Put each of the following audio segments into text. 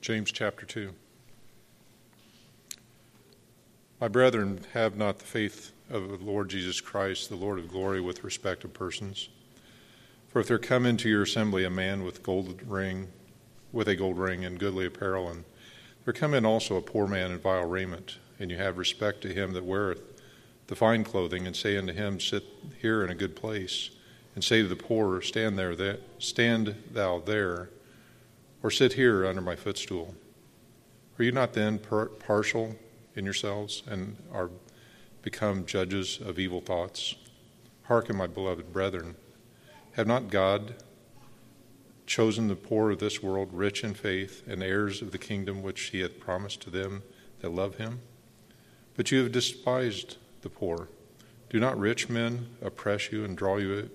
James chapter 2. My brethren, have not the faith of the Lord Jesus Christ, the Lord of glory, with respect of persons. For if there come into your assembly a man with gold ring, with a gold ring and goodly apparel, and there come in also a poor man in vile raiment, and you have respect to him that weareth the fine clothing, and say unto him, Sit here in a good place, and say to the poor, Stand there, that, stand thou there, or sit here under my footstool. Are you not then per- partial in yourselves, and are become judges of evil thoughts? Hearken, my beloved brethren, have not God chosen the poor of this world rich in faith and heirs of the kingdom which he hath promised to them that love him? But you have despised the poor. Do not rich men oppress you and draw you,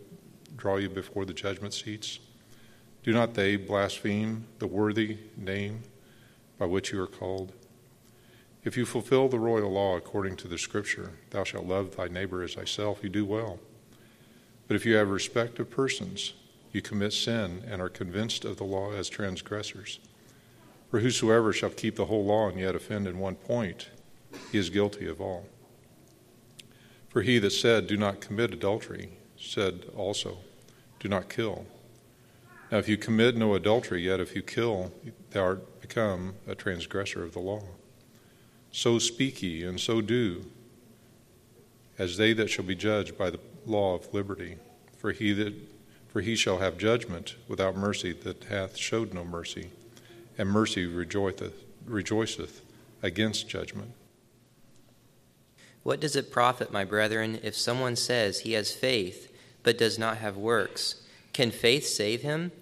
draw you before the judgment seats? Do not they blaspheme the worthy name by which you are called? If you fulfill the royal law according to the scripture, thou shalt love thy neighbor as thyself, you do well. But if you have respect of persons, you commit sin and are convinced of the law as transgressors. For whosoever shall keep the whole law and yet offend in one point, he is guilty of all. For he that said, Do not commit adultery, said also, Do not kill. Now, if you commit no adultery, yet if you kill, thou art become a transgressor of the law. So speak ye, and so do, as they that shall be judged by the law of liberty. For he that for he shall have judgment without mercy that hath showed no mercy, and mercy rejoiceth, rejoiceth against judgment. What does it profit, my brethren, if someone says he has faith but does not have works? Can faith save him?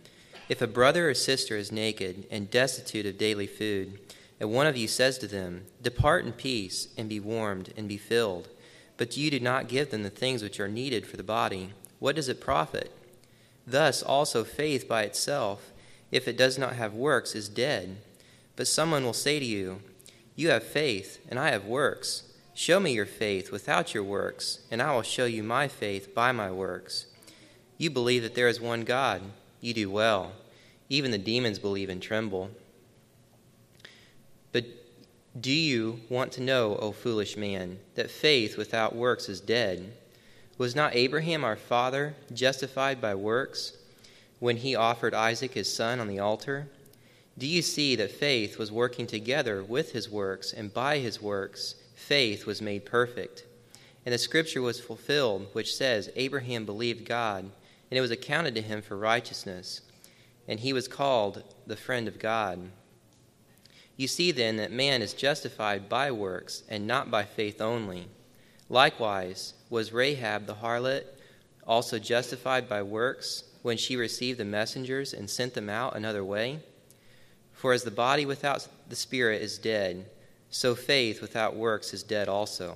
If a brother or sister is naked and destitute of daily food, and one of you says to them, Depart in peace, and be warmed, and be filled, but you do not give them the things which are needed for the body, what does it profit? Thus also faith by itself, if it does not have works, is dead. But someone will say to you, You have faith, and I have works. Show me your faith without your works, and I will show you my faith by my works. You believe that there is one God. You do well. Even the demons believe and tremble. But do you want to know, O foolish man, that faith without works is dead? Was not Abraham our father justified by works when he offered Isaac his son on the altar? Do you see that faith was working together with his works, and by his works, faith was made perfect. And the scripture was fulfilled, which says, Abraham believed God, and it was accounted to him for righteousness, and he was called the friend of God. You see then that man is justified by works, and not by faith only. Likewise, was Rahab the harlot also justified by works when she received the messengers and sent them out another way? For as the body without the spirit is dead, so faith without works is dead also.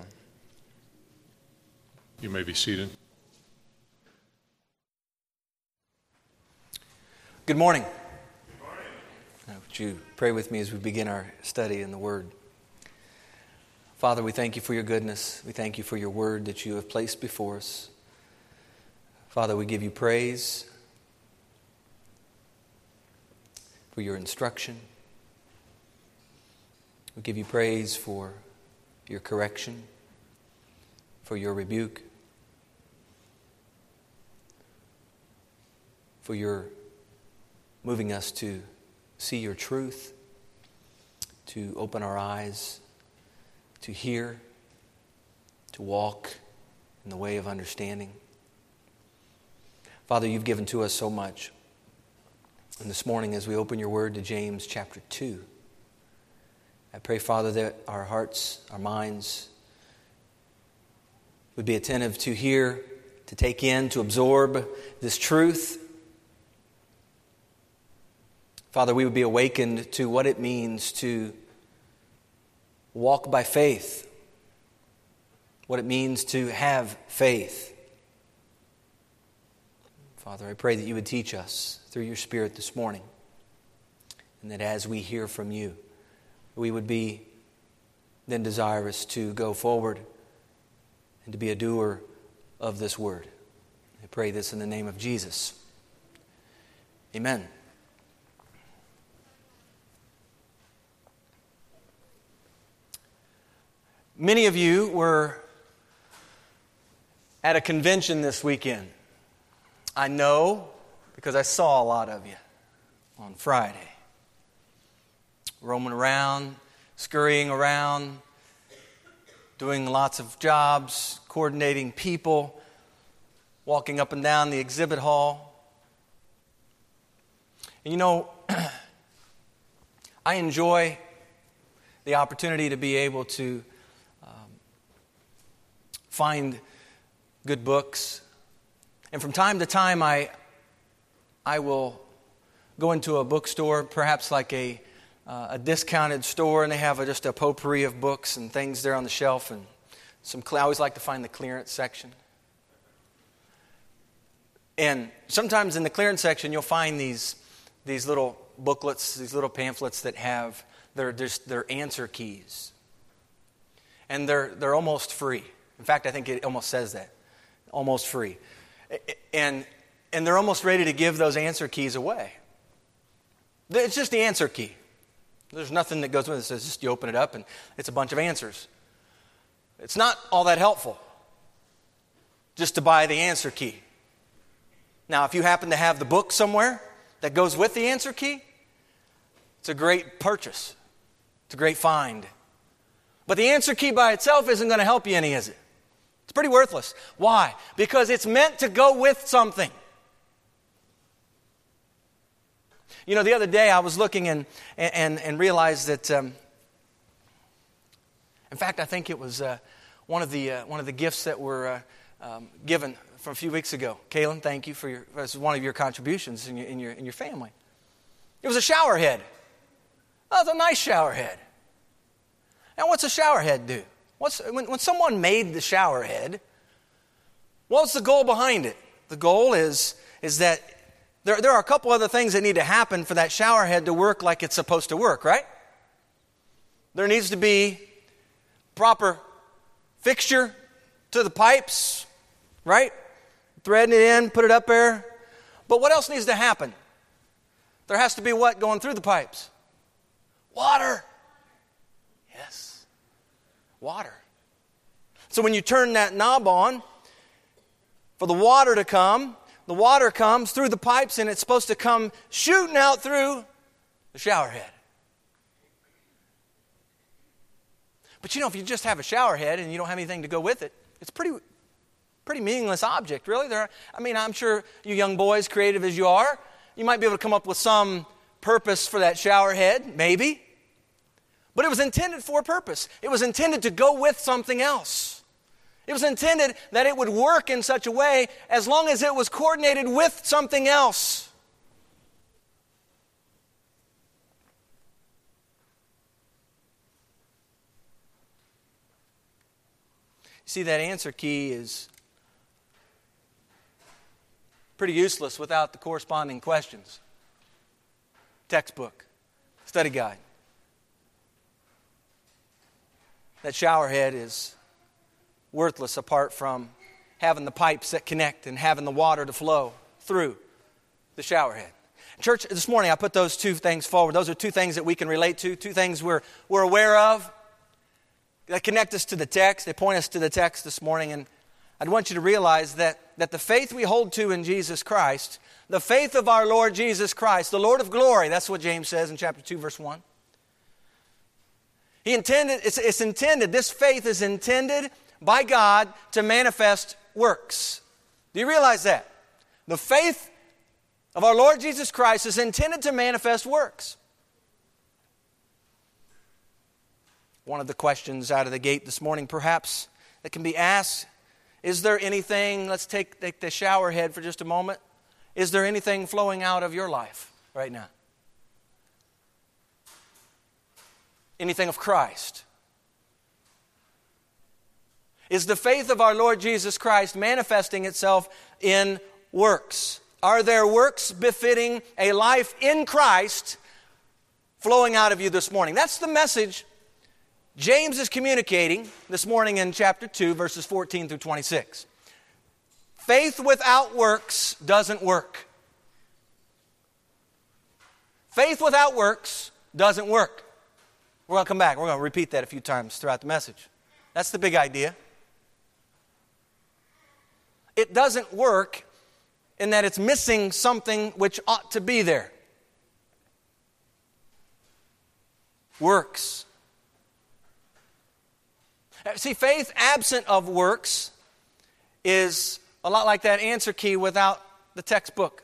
You may be seated. Good morning. Good morning. Now, would you pray with me as we begin our study in the Word? Father, we thank you for your goodness. We thank you for your Word that you have placed before us. Father, we give you praise for your instruction. We give you praise for your correction, for your rebuke, for your moving us to see your truth, to open our eyes, to hear, to walk in the way of understanding. Father, you've given to us so much. And this morning, as we open your word to James chapter 2, I pray, Father, that our hearts, our minds would be attentive to hear, to take in, to absorb this truth. Father, we would be awakened to what it means to walk by faith, what it means to have faith. Father, I pray that you would teach us through your Spirit this morning, and that as we hear from you, we would be then desirous to go forward and to be a doer of this word. I pray this in the name of Jesus. Amen. Many of you were at a convention this weekend. I know because I saw a lot of you on Friday. Roaming around, scurrying around, doing lots of jobs, coordinating people, walking up and down the exhibit hall. And you know, I enjoy the opportunity to be able to find good books. And from time to time, I, I will go into a bookstore, perhaps like a, uh, a discounted store, and they have a, just a potpourri of books and things there on the shelf. And some, I always like to find the clearance section. And sometimes in the clearance section, you'll find these, these little booklets, these little pamphlets that have their, their answer keys. And they're, they're almost free. In fact, I think it almost says that almost free. And, and they're almost ready to give those answer keys away. It's just the answer key. There's nothing that goes with it. It's just you open it up and it's a bunch of answers. It's not all that helpful just to buy the answer key. Now, if you happen to have the book somewhere that goes with the answer key, it's a great purchase. It's a great find. But the answer key by itself isn't going to help you any, is it? It's pretty worthless. Why? Because it's meant to go with something. You know, the other day I was looking and, and, and realized that, um, in fact, I think it was uh, one, of the, uh, one of the gifts that were uh, um, given from a few weeks ago. Kaylin, thank you for your, as one of your contributions in your, in, your, in your family. It was a shower head. Oh, it's a nice shower head. Now, what's a shower head do? What's, when, when someone made the shower head, what's the goal behind it? The goal is, is that there, there are a couple other things that need to happen for that shower head to work like it's supposed to work, right? There needs to be proper fixture to the pipes, right? Threading it in, put it up there. But what else needs to happen? There has to be what going through the pipes? Water. Water. So when you turn that knob on for the water to come, the water comes through the pipes and it's supposed to come shooting out through the shower head. But you know, if you just have a shower head and you don't have anything to go with it, it's pretty pretty meaningless object, really. There, are, I mean, I'm sure you young boys, creative as you are, you might be able to come up with some purpose for that shower head, maybe. But it was intended for a purpose. It was intended to go with something else. It was intended that it would work in such a way as long as it was coordinated with something else. See, that answer key is pretty useless without the corresponding questions. Textbook, study guide. That shower head is worthless apart from having the pipes that connect and having the water to flow through the shower head. Church, this morning I put those two things forward. Those are two things that we can relate to, two things we're, we're aware of that connect us to the text. They point us to the text this morning. And I'd want you to realize that, that the faith we hold to in Jesus Christ, the faith of our Lord Jesus Christ, the Lord of glory, that's what James says in chapter 2, verse 1. He intended, it's, it's intended, this faith is intended by God to manifest works. Do you realize that? The faith of our Lord Jesus Christ is intended to manifest works. One of the questions out of the gate this morning, perhaps, that can be asked is there anything, let's take, take the shower head for just a moment. Is there anything flowing out of your life right now? Anything of Christ? Is the faith of our Lord Jesus Christ manifesting itself in works? Are there works befitting a life in Christ flowing out of you this morning? That's the message James is communicating this morning in chapter 2, verses 14 through 26. Faith without works doesn't work. Faith without works doesn't work. We're going to come back. We're going to repeat that a few times throughout the message. That's the big idea. It doesn't work in that it's missing something which ought to be there. Works. Uh, see, faith absent of works is a lot like that answer key without the textbook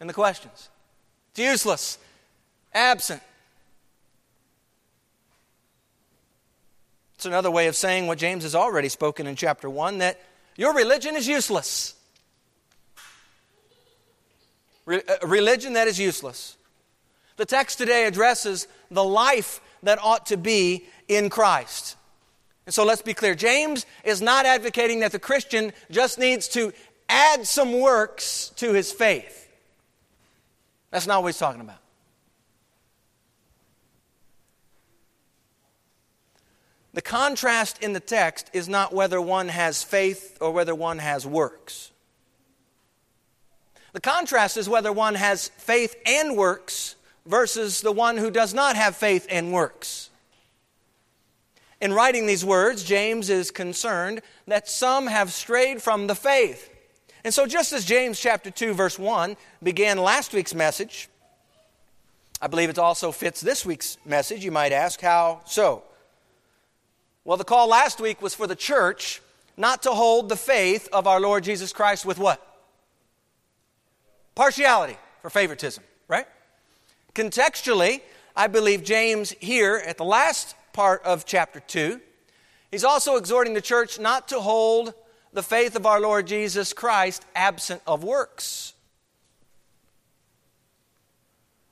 and the questions. It's useless, absent. It's another way of saying what James has already spoken in chapter 1 that your religion is useless. Re- a religion that is useless. The text today addresses the life that ought to be in Christ. And so let's be clear James is not advocating that the Christian just needs to add some works to his faith. That's not what he's talking about. The contrast in the text is not whether one has faith or whether one has works. The contrast is whether one has faith and works versus the one who does not have faith and works. In writing these words, James is concerned that some have strayed from the faith. And so, just as James chapter 2, verse 1 began last week's message, I believe it also fits this week's message. You might ask, how so? Well, the call last week was for the church not to hold the faith of our Lord Jesus Christ with what? Partiality for favoritism, right? Contextually, I believe James here at the last part of chapter 2, he's also exhorting the church not to hold the faith of our Lord Jesus Christ absent of works.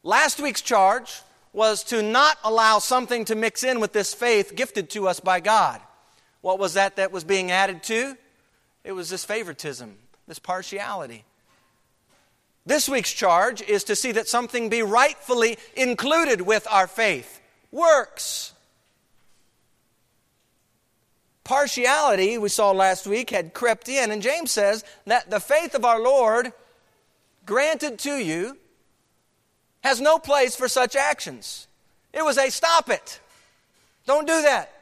Last week's charge was to not allow something to mix in with this faith gifted to us by God. What was that that was being added to? It was this favoritism, this partiality. This week's charge is to see that something be rightfully included with our faith works. Partiality, we saw last week, had crept in, and James says that the faith of our Lord granted to you has no place for such actions. It was a stop it. Don't do that.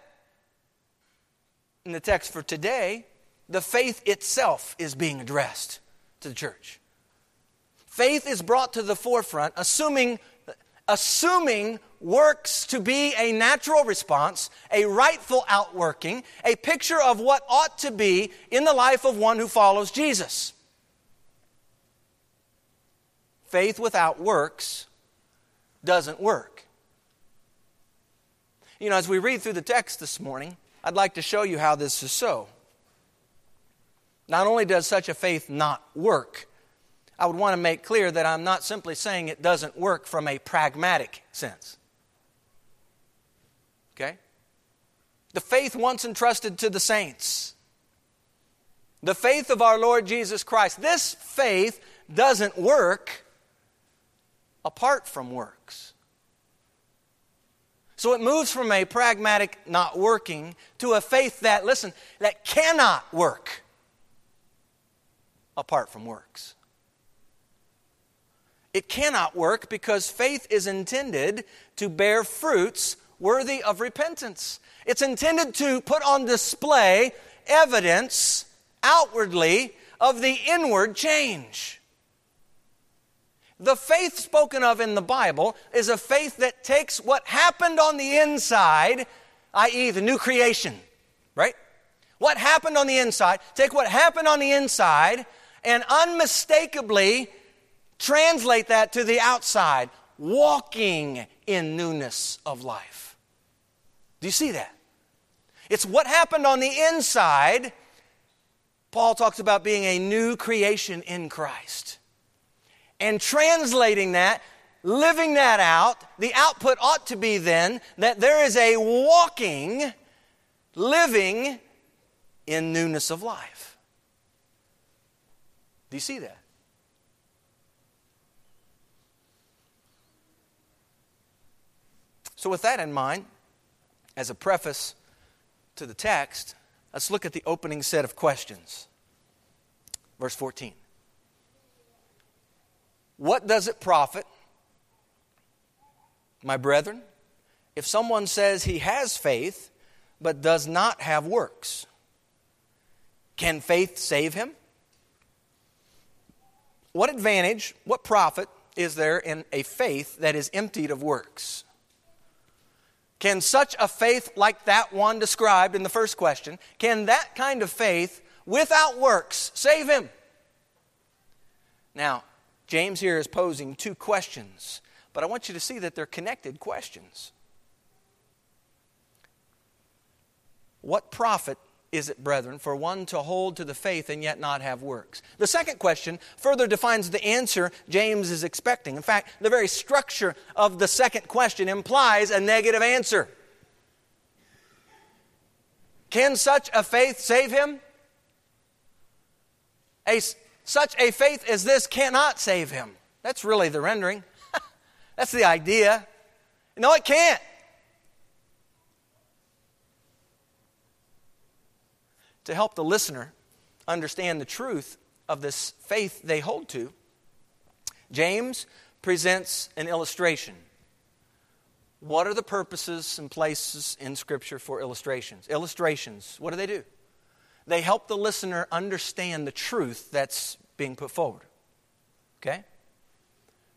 In the text for today, the faith itself is being addressed to the church. Faith is brought to the forefront, assuming, assuming works to be a natural response, a rightful outworking, a picture of what ought to be in the life of one who follows Jesus. Faith without works doesn't work. You know, as we read through the text this morning, I'd like to show you how this is so. Not only does such a faith not work, I would want to make clear that I'm not simply saying it doesn't work from a pragmatic sense. Okay? The faith once entrusted to the saints, the faith of our Lord Jesus Christ, this faith doesn't work apart from works. So it moves from a pragmatic not working to a faith that, listen, that cannot work apart from works. It cannot work because faith is intended to bear fruits worthy of repentance. It's intended to put on display evidence outwardly of the inward change. The faith spoken of in the Bible is a faith that takes what happened on the inside, i.e., the new creation, right? What happened on the inside, take what happened on the inside and unmistakably translate that to the outside, walking in newness of life. Do you see that? It's what happened on the inside. Paul talks about being a new creation in Christ and translating that, living that out, the output ought to be then that there is a walking, living in newness of life. Do you see that? So, with that in mind, as a preface to the text, let's look at the opening set of questions. Verse 14. What does it profit, my brethren, if someone says he has faith but does not have works. Can faith save him? What advantage, what profit is there in a faith that is emptied of works? Can such a faith like that one described in the first question, can that kind of faith without works save him? Now, James here is posing two questions, but I want you to see that they're connected questions. What profit is it, brethren, for one to hold to the faith and yet not have works? The second question further defines the answer James is expecting. In fact, the very structure of the second question implies a negative answer. Can such a faith save him? A, such a faith as this cannot save him. That's really the rendering. That's the idea. No, it can't. to help the listener understand the truth of this faith they hold to, James presents an illustration. What are the purposes and places in Scripture for illustrations? Illustrations, what do they do? They help the listener understand the truth that's being put forward. Okay?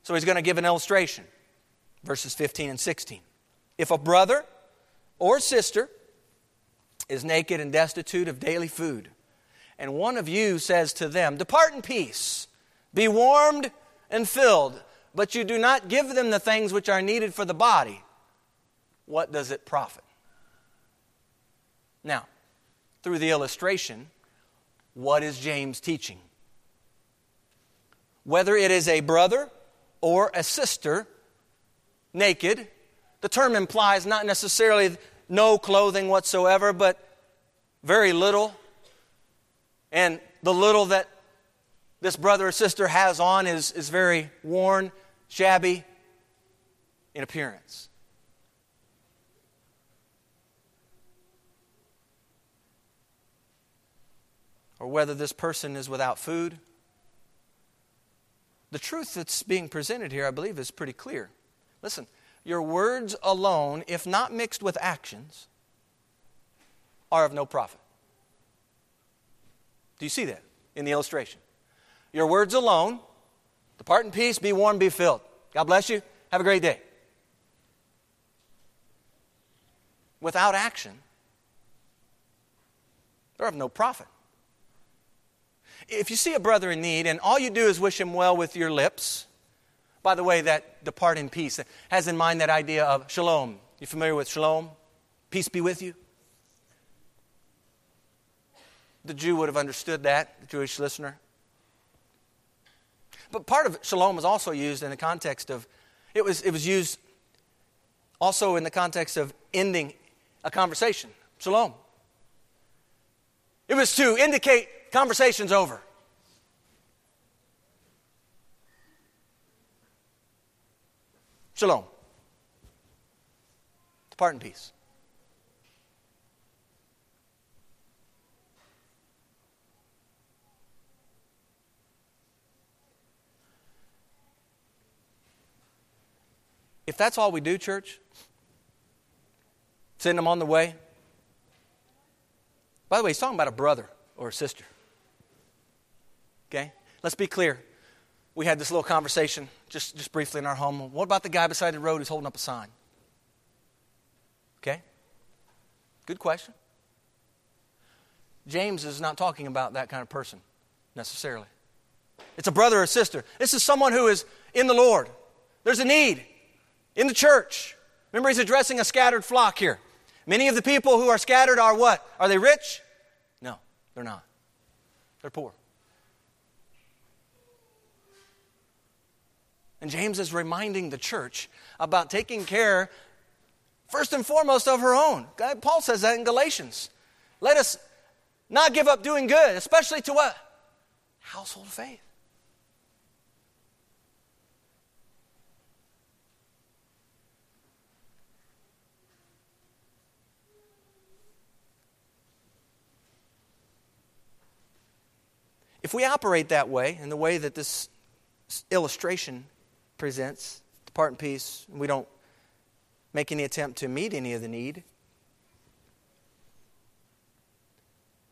So he's going to give an illustration, verses 15 and 16. If a brother or sister is naked and destitute of daily food. And one of you says to them, Depart in peace, be warmed and filled, but you do not give them the things which are needed for the body. What does it profit? Now, through the illustration, what is James teaching? Whether it is a brother or a sister naked, the term implies not necessarily no clothing whatsoever, but very little. And the little that this brother or sister has on is, is very worn, shabby in appearance. Or whether this person is without food. The truth that's being presented here, I believe, is pretty clear. Listen, your words alone, if not mixed with actions, are of no profit. Do you see that in the illustration? Your words alone, depart in peace, be warm, be filled. God bless you. Have a great day. Without action, they're of no profit. If you see a brother in need and all you do is wish him well with your lips, by the way, that depart in peace has in mind that idea of shalom. You familiar with shalom? Peace be with you. The Jew would have understood that, the Jewish listener. But part of shalom was also used in the context of, it was, it was used also in the context of ending a conversation. Shalom. It was to indicate conversation's over. Shalom. Depart in peace. If that's all we do, church, send them on the way. By the way, he's talking about a brother or a sister. Okay? Let's be clear we had this little conversation just, just briefly in our home. What about the guy beside the road who's holding up a sign? Okay? Good question. James is not talking about that kind of person necessarily. It's a brother or sister. This is someone who is in the Lord. There's a need in the church. Remember, he's addressing a scattered flock here. Many of the people who are scattered are what? Are they rich? No, they're not. They're poor. And James is reminding the church about taking care, first and foremost, of her own. Paul says that in Galatians. Let us not give up doing good, especially to what? Household faith. If we operate that way, in the way that this illustration presents, depart in peace, we don't make any attempt to meet any of the need,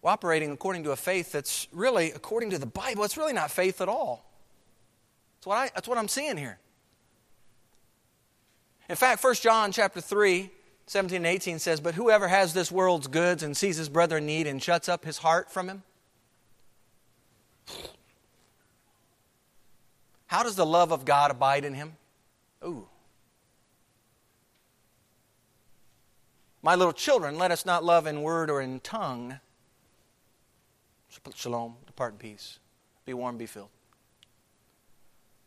we're operating according to a faith that's really, according to the Bible, it's really not faith at all. That's what, I, that's what I'm seeing here. In fact, 1 John chapter 3, 17 and 18 says, But whoever has this world's goods and sees his brother in need and shuts up his heart from him, how does the love of God abide in him? Ooh. My little children, let us not love in word or in tongue. Shalom, depart in peace. Be warm, be filled.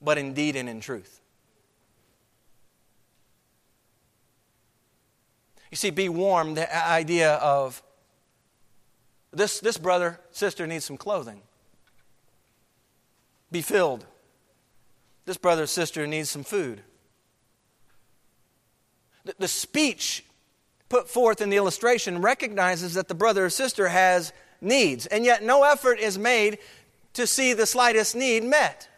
But in deed and in truth. You see, be warm, the idea of this, this brother, sister needs some clothing. Be filled. This brother, or sister needs some food. The, speech put forth in the illustration recognizes that the brother or sister has needs, and yet no effort is made to see the slightest need met.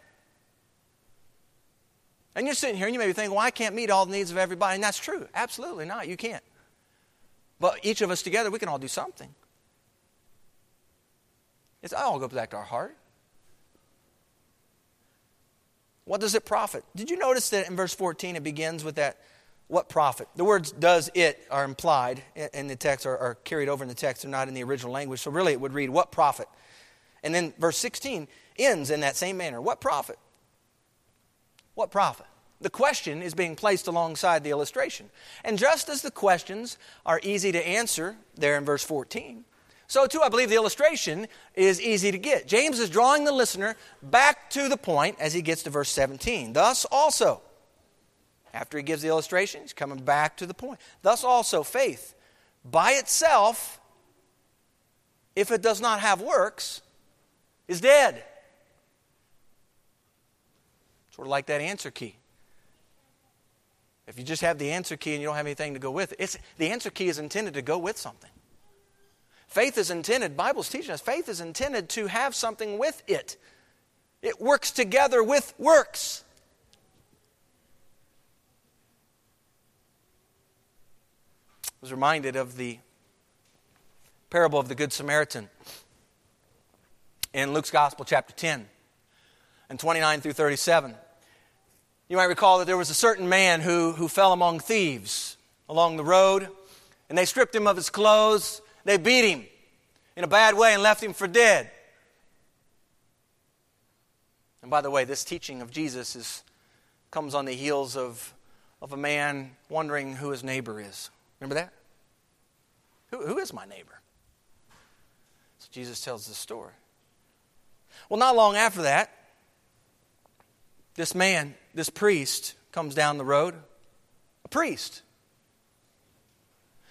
And you're sitting here and you may be thinking, well, I can't meet all the needs of everybody. And that's true. Absolutely not. You can't. But each of us together, we can all do something. It's all goes back to our heart. What does it profit? Did you notice that in verse 14 it begins with that what profit? The words does it are implied in the text, or are carried over in the text. They're not in the original language. So really it would read, what profit? And then verse 16 ends in that same manner. What profit? What profit? The question is being placed alongside the illustration. And just as the questions are easy to answer there in verse 14, so too I believe the illustration is easy to get. James is drawing the listener back to the point as he gets to verse 17. Thus also, after he gives the illustration, he's coming back to the point. Thus also, faith by itself, if it does not have works, is dead. Sort of like that answer key. If you just have the answer key and you don't have anything to go with it, it's, the answer key is intended to go with something. Faith is intended, Bible's teaching us, faith is intended to have something with it. It works together with works. I was reminded of the parable of the Good Samaritan in Luke's Gospel, chapter 10, and 29 through 37. You might recall that there was a certain man who, who fell among thieves along the road, and they stripped him of his clothes. They beat him in a bad way and left him for dead. And by the way, this teaching of Jesus is, comes on the heels of, of a man wondering who his neighbor is. Remember that? Who, who is my neighbor? So Jesus tells the story. Well, not long after that, this man, this priest, comes down the road. A priest.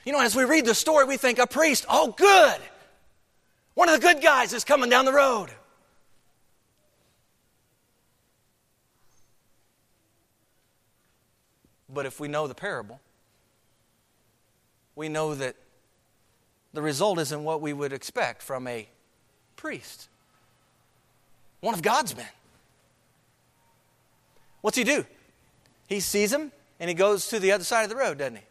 You know, as we read the story, we think, a priest, oh, good. One of the good guys is coming down the road. But if we know the parable, we know that the result isn't what we would expect from a priest, one of God's men. What's he do? He sees him and he goes to the other side of the road, doesn't he?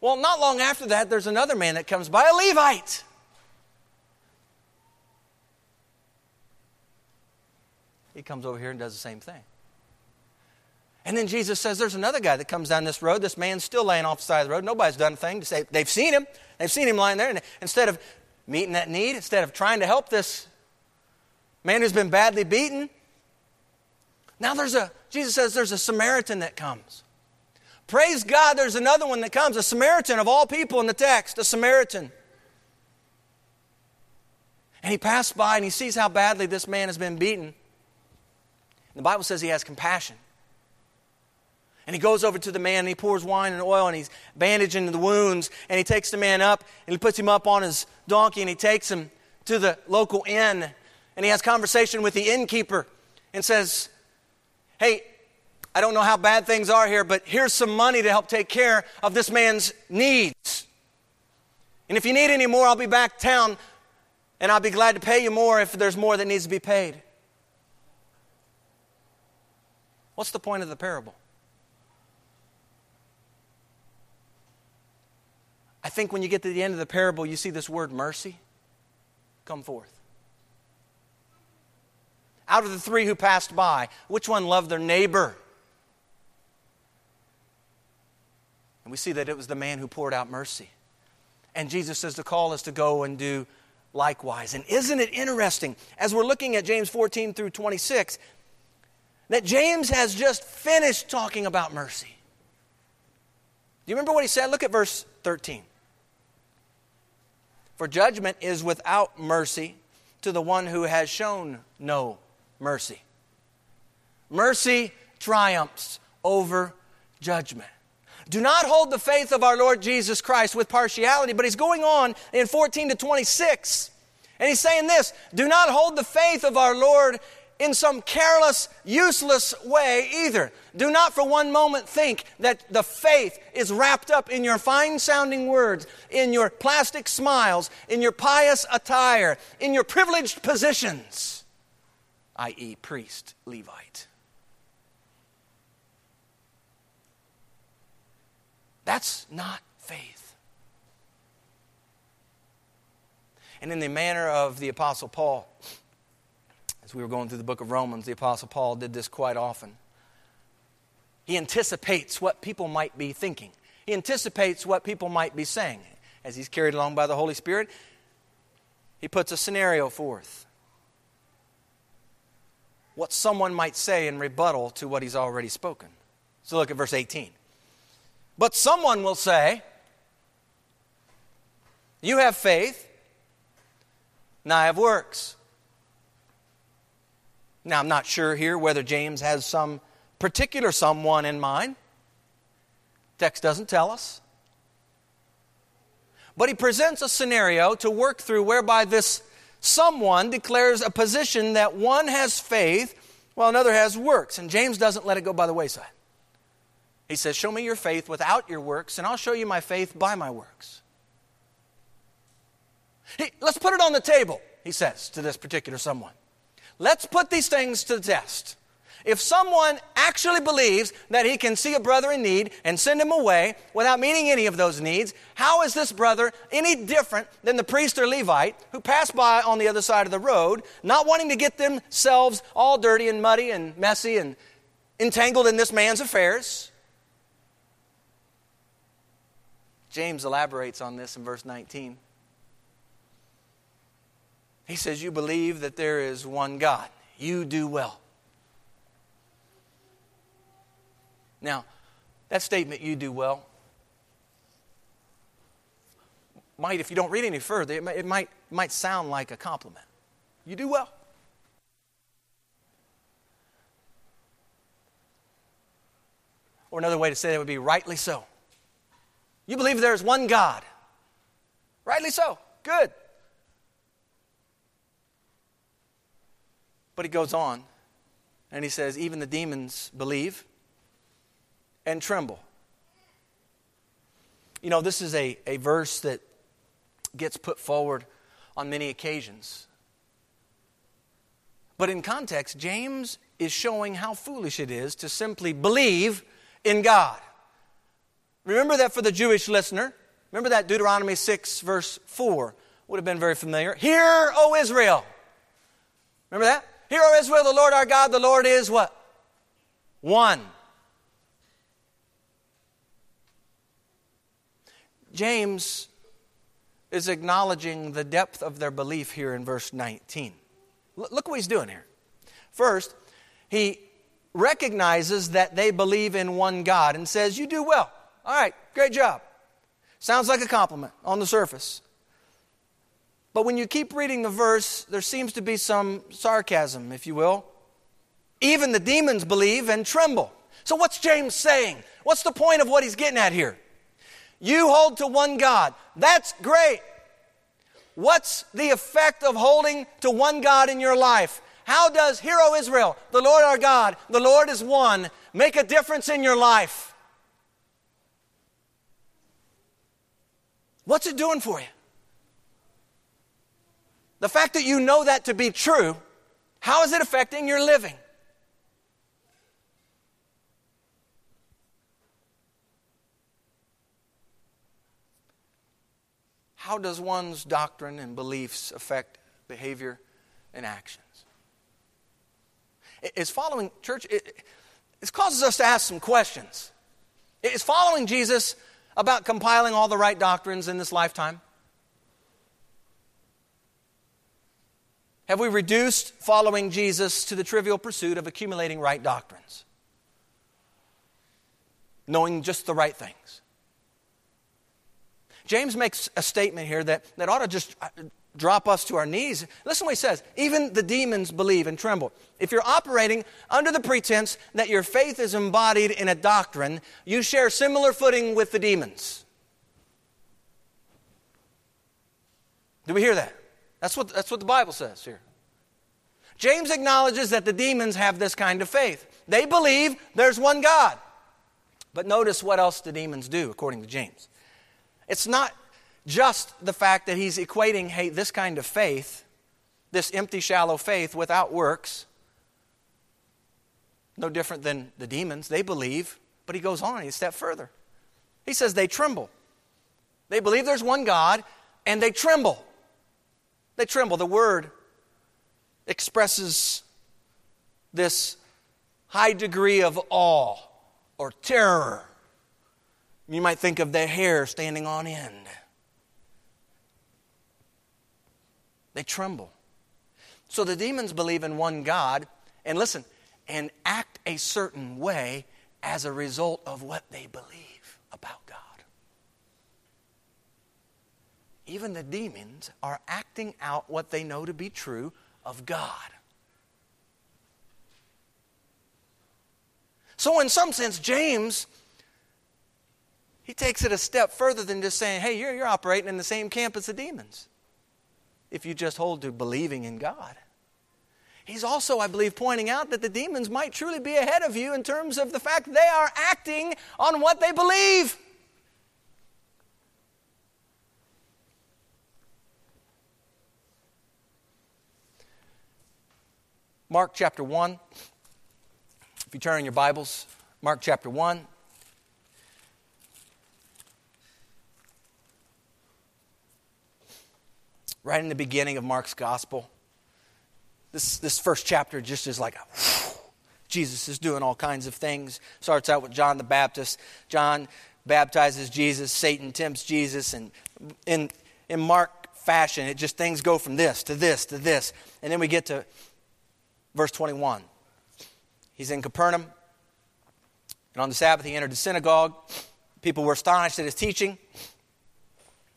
Well, not long after that, there's another man that comes by, a Levite. He comes over here and does the same thing. And then Jesus says, There's another guy that comes down this road. This man's still laying off the side of the road. Nobody's done a thing to say, they've seen him. They've seen him lying there. And instead of meeting that need, instead of trying to help this man who's been badly beaten, now there's a, Jesus says there's a Samaritan that comes. Praise God, there's another one that comes, a Samaritan of all people in the text, a Samaritan. And he passed by and he sees how badly this man has been beaten. The Bible says he has compassion. And he goes over to the man and he pours wine and oil and he's bandaging the wounds and he takes the man up and he puts him up on his donkey and he takes him to the local inn and he has conversation with the innkeeper and says, Hey, I don't know how bad things are here, but here's some money to help take care of this man's needs. And if you need any more, I'll be back town and I'll be glad to pay you more if there's more that needs to be paid. What's the point of the parable? I think when you get to the end of the parable, you see this word mercy come forth. Out of the three who passed by, which one loved their neighbor? And we see that it was the man who poured out mercy. And Jesus says to call us to go and do likewise. And isn't it interesting, as we're looking at James 14 through 26, that James has just finished talking about mercy. Do you remember what he said? Look at verse 13. For judgment is without mercy to the one who has shown no mercy. Mercy triumphs over judgment. Do not hold the faith of our Lord Jesus Christ with partiality. But he's going on in 14 to 26, and he's saying this Do not hold the faith of our Lord in some careless, useless way either. Do not for one moment think that the faith is wrapped up in your fine sounding words, in your plastic smiles, in your pious attire, in your privileged positions, i.e., priest, Levite. That's not faith. And in the manner of the Apostle Paul, as we were going through the book of Romans, the Apostle Paul did this quite often. He anticipates what people might be thinking, he anticipates what people might be saying. As he's carried along by the Holy Spirit, he puts a scenario forth. What someone might say in rebuttal to what he's already spoken. So look at verse 18. But someone will say, You have faith, and I have works. Now, I'm not sure here whether James has some particular someone in mind. Text doesn't tell us. But he presents a scenario to work through whereby this someone declares a position that one has faith while another has works. And James doesn't let it go by the wayside. He says, Show me your faith without your works, and I'll show you my faith by my works. Let's put it on the table, he says to this particular someone. Let's put these things to the test. If someone actually believes that he can see a brother in need and send him away without meeting any of those needs, how is this brother any different than the priest or Levite who passed by on the other side of the road, not wanting to get themselves all dirty and muddy and messy and entangled in this man's affairs? James elaborates on this in verse 19. He says, You believe that there is one God. You do well. Now, that statement, you do well, might, if you don't read any further, it might, it might, might sound like a compliment. You do well. Or another way to say that would be rightly so. You believe there is one God. Rightly so. Good. But he goes on and he says, even the demons believe and tremble. You know, this is a, a verse that gets put forward on many occasions. But in context, James is showing how foolish it is to simply believe in God. Remember that for the Jewish listener. Remember that Deuteronomy 6, verse 4 would have been very familiar. Hear, O Israel. Remember that? Hear, O Israel, the Lord our God, the Lord is what? One. James is acknowledging the depth of their belief here in verse 19. Look what he's doing here. First, he recognizes that they believe in one God and says, You do well. All right, great job. Sounds like a compliment on the surface. But when you keep reading the verse, there seems to be some sarcasm, if you will. Even the demons believe and tremble. So, what's James saying? What's the point of what he's getting at here? You hold to one God. That's great. What's the effect of holding to one God in your life? How does Hear, O Israel, the Lord our God, the Lord is one, make a difference in your life? What's it doing for you? The fact that you know that to be true, how is it affecting your living? how does one's doctrine and beliefs affect behavior and actions? Is following church, it, it causes us to ask some questions. Is following Jesus about compiling all the right doctrines in this lifetime? Have we reduced following Jesus to the trivial pursuit of accumulating right doctrines? Knowing just the right things. James makes a statement here that, that ought to just drop us to our knees. Listen what he says. Even the demons believe and tremble. If you're operating under the pretense that your faith is embodied in a doctrine, you share similar footing with the demons. Do we hear that? That's what, that's what the Bible says here. James acknowledges that the demons have this kind of faith. They believe there's one God. But notice what else the demons do, according to James. It's not just the fact that he's equating, hey, this kind of faith, this empty, shallow faith without works, no different than the demons. They believe, but he goes on a step further. He says they tremble. They believe there's one God, and they tremble. They tremble. The word expresses this high degree of awe or terror. You might think of their hair standing on end. They tremble. So the demons believe in one God, and listen, and act a certain way as a result of what they believe about God. Even the demons are acting out what they know to be true of God. So, in some sense, James, he takes it a step further than just saying, hey, you're, you're operating in the same camp as the demons if you just hold to believing in God. He's also, I believe, pointing out that the demons might truly be ahead of you in terms of the fact they are acting on what they believe. Mark chapter 1. If you turn in your Bibles, Mark chapter 1. Right in the beginning of Mark's gospel. This, this first chapter just is like, Jesus is doing all kinds of things. Starts out with John the Baptist. John baptizes Jesus, Satan tempts Jesus, and in, in Mark fashion, it just things go from this to this to this. And then we get to verse 21. He's in Capernaum, and on the Sabbath he entered the synagogue. People were astonished at his teaching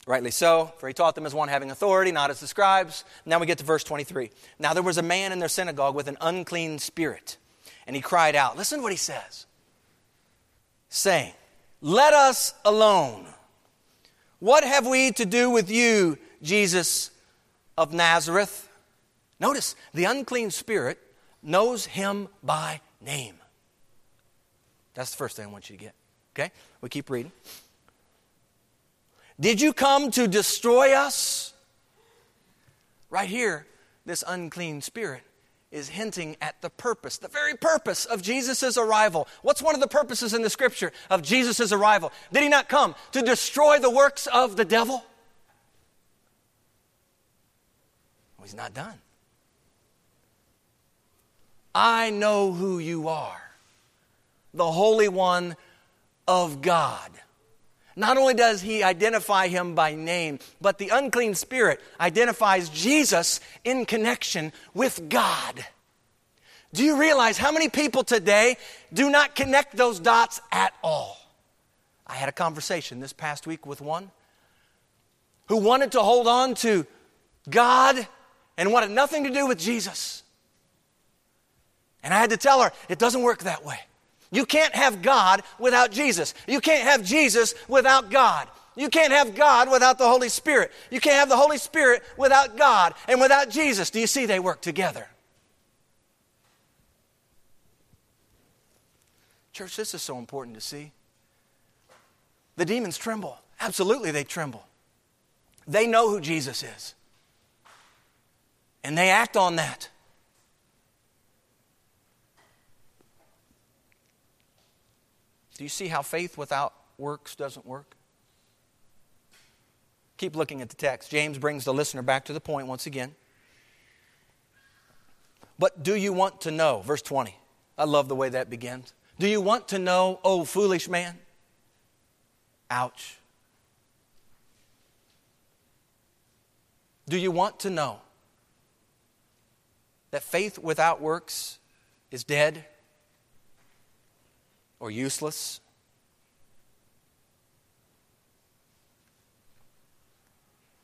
Rightly so, for he taught them as one having authority, not as the scribes. Now we get to verse 23. Now there was a man in their synagogue with an unclean spirit, and he cried out. Listen to what he says saying, Let us alone. What have we to do with you, Jesus of Nazareth? Notice, the unclean spirit knows him by name. That's the first thing I want you to get. Okay? We keep reading. Did you come to destroy us? Right here, this unclean spirit is hinting at the purpose, the very purpose of Jesus' arrival. What's one of the purposes in the scripture of Jesus' arrival? Did he not come to destroy the works of the devil? Well, he's not done. I know who you are, the Holy One of God. Not only does he identify him by name, but the unclean spirit identifies Jesus in connection with God. Do you realize how many people today do not connect those dots at all? I had a conversation this past week with one who wanted to hold on to God and wanted nothing to do with Jesus. And I had to tell her, it doesn't work that way. You can't have God without Jesus. You can't have Jesus without God. You can't have God without the Holy Spirit. You can't have the Holy Spirit without God and without Jesus. Do you see they work together? Church, this is so important to see. The demons tremble. Absolutely, they tremble. They know who Jesus is, and they act on that. Do you see how faith without works doesn't work? Keep looking at the text. James brings the listener back to the point once again. But do you want to know? Verse 20. I love the way that begins. Do you want to know, oh foolish man? Ouch. Do you want to know that faith without works is dead or useless?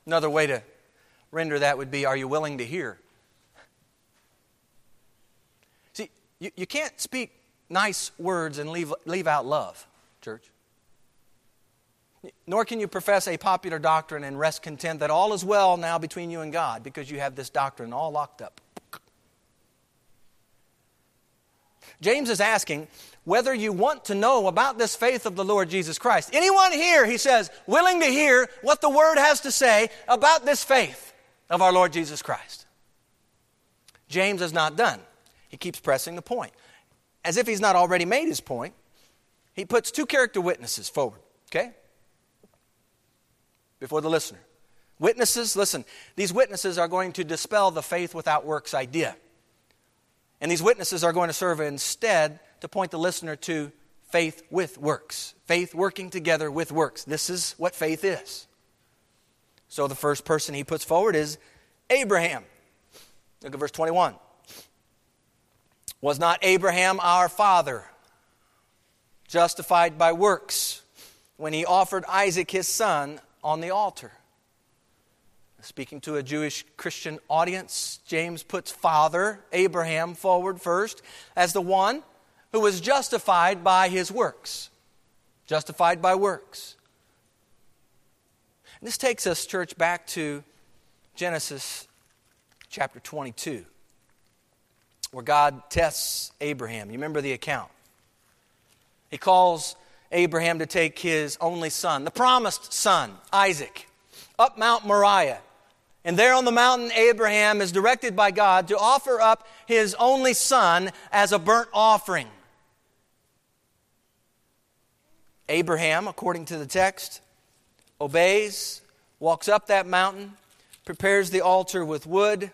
Another way to render that would be Are you willing to hear? See, you, you can't speak nice words and leave, leave out love, church. Nor can you profess a popular doctrine and rest content that all is well now between you and God because you have this doctrine all locked up. James is asking whether you want to know about this faith of the Lord Jesus Christ. Anyone here, he says, willing to hear what the Word has to say about this faith of our Lord Jesus Christ? James is not done. He keeps pressing the point. As if he's not already made his point, he puts two character witnesses forward, okay? Before the listener. Witnesses, listen, these witnesses are going to dispel the faith without works idea. And these witnesses are going to serve instead to point the listener to faith with works. Faith working together with works. This is what faith is. So the first person he puts forward is Abraham. Look at verse 21. Was not Abraham our father justified by works when he offered Isaac his son on the altar? Speaking to a Jewish Christian audience, James puts father Abraham forward first as the one who was justified by his works. Justified by works. And this takes us, church, back to Genesis chapter 22, where God tests Abraham. You remember the account? He calls Abraham to take his only son, the promised son, Isaac, up Mount Moriah and there on the mountain, Abraham is directed by God to offer up his only son as a burnt offering. Abraham, according to the text, obeys, walks up that mountain, prepares the altar with wood,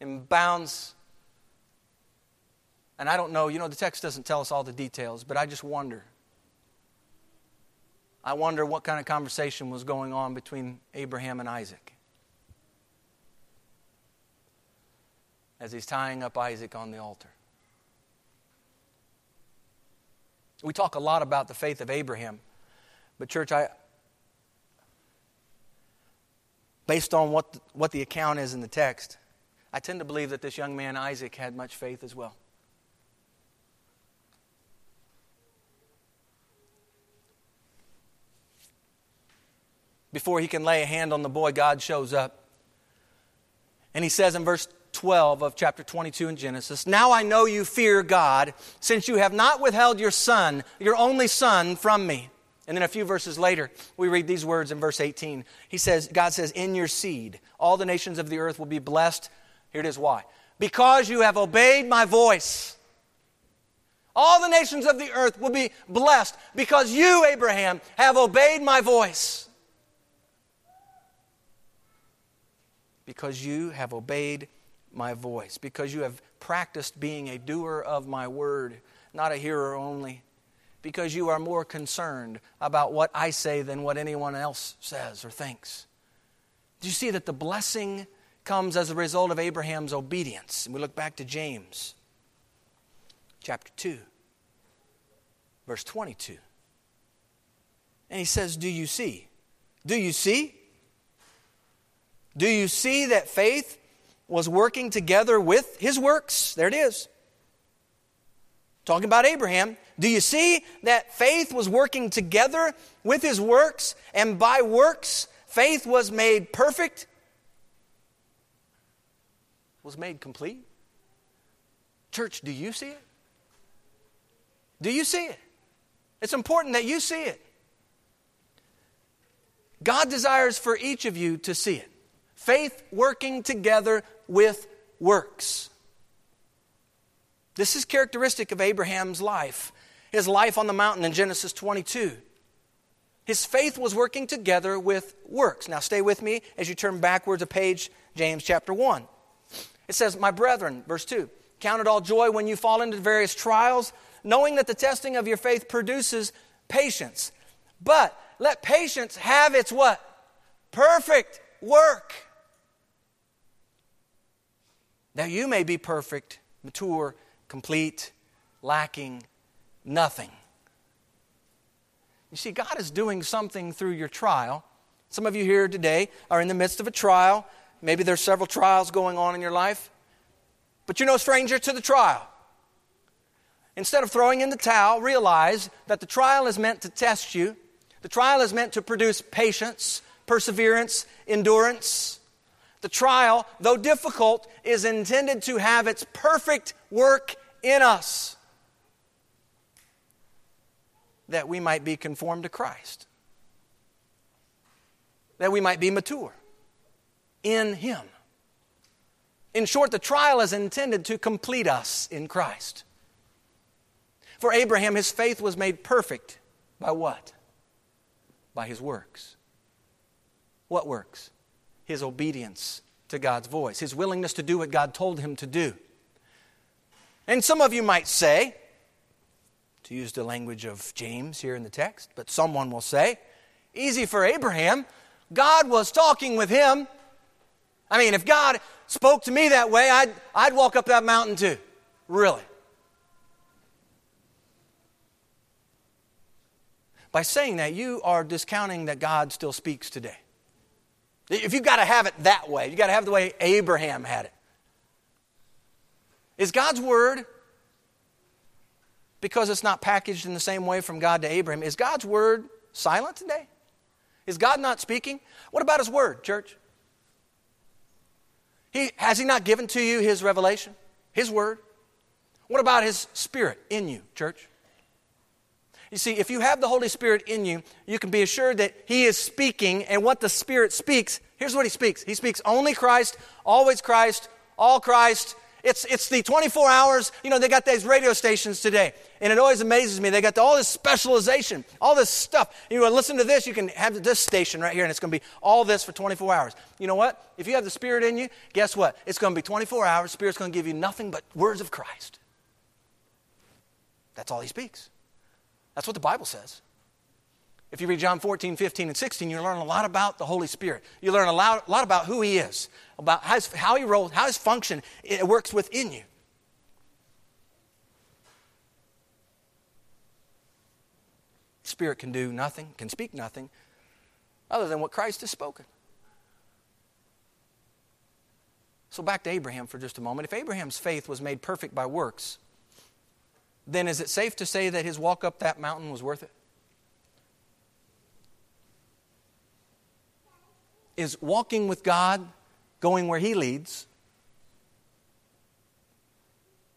and bounds. And I don't know, you know, the text doesn't tell us all the details, but I just wonder. I wonder what kind of conversation was going on between Abraham and Isaac. as he's tying up Isaac on the altar. We talk a lot about the faith of Abraham, but, church, I, based on what the, what the account is in the text, I tend to believe that this young man, Isaac, had much faith as well. Before he can lay a hand on the boy, God shows up. And he says in verse 12 of chapter 22 in Genesis. Now I know you fear God, since you have not withheld your son, your only son, from me. And then a few verses later, we read these words in verse 18. He says, God says, In your seed, all the nations of the earth will be blessed. Here it is why. Because you have obeyed my voice. All the nations of the earth will be blessed because you, Abraham, have obeyed my voice. Because you have obeyed my voice, because you have practiced being a doer of my word, not a hearer only, because you are more concerned about what I say than what anyone else says or thinks. Do you see that the blessing comes as a result of Abraham's obedience? And we look back to James chapter 2, verse 22. And he says, Do you see? Do you see? Do you see that faith was working together with his works. There it is. Talking about Abraham. Do you see that faith was working together with his works, and by works, faith was made perfect? Was made complete? Church, do you see it? Do you see it? It's important that you see it. God desires for each of you to see it. Faith working together with works. This is characteristic of Abraham's life, his life on the mountain in Genesis 22. His faith was working together with works. Now, stay with me as you turn backwards a page, James chapter 1. It says, My brethren, verse 2, count it all joy when you fall into various trials, knowing that the testing of your faith produces patience. But let patience have its what? Perfect work. That you may be perfect, mature, complete, lacking nothing. You see, God is doing something through your trial. Some of you here today are in the midst of a trial. Maybe there's several trials going on in your life, but you're no stranger to the trial. Instead of throwing in the towel, realize that the trial is meant to test you. The trial is meant to produce patience, perseverance, endurance. The trial, though difficult, is intended to have its perfect work in us that we might be conformed to Christ, that we might be mature in Him. In short, the trial is intended to complete us in Christ. For Abraham, his faith was made perfect by what? By his works. What works? His obedience to God's voice, his willingness to do what God told him to do. And some of you might say, to use the language of James here in the text, but someone will say, easy for Abraham. God was talking with him. I mean, if God spoke to me that way, I'd, I'd walk up that mountain too. Really. By saying that, you are discounting that God still speaks today. If you've got to have it that way, you've got to have the way Abraham had it. Is God's word because it's not packaged in the same way from God to Abraham. Is God's word silent today? Is God not speaking? What about his word, church? He, has he not given to you his revelation, his word? What about his spirit in you, church? You see, if you have the Holy Spirit in you, you can be assured that He is speaking, and what the Spirit speaks, here's what He speaks He speaks only Christ, always Christ, all Christ, it's, it's the 24 hours. You know, they got these radio stations today. And it always amazes me. They got all this specialization, all this stuff. You to listen to this, you can have this station right here, and it's going to be all this for 24 hours. You know what? If you have the Spirit in you, guess what? It's going to be 24 hours. Spirit's going to give you nothing but words of Christ. That's all He speaks. That's what the Bible says. If you read John 14, 15, and 16, you learn a lot about the Holy Spirit. You learn a lot, a lot about who He is, about how, his, how He rolls, how His function it works within you. Spirit can do nothing, can speak nothing other than what Christ has spoken. So back to Abraham for just a moment. If Abraham's faith was made perfect by works, then is it safe to say that his walk up that mountain was worth it? is walking with God, going where He leads,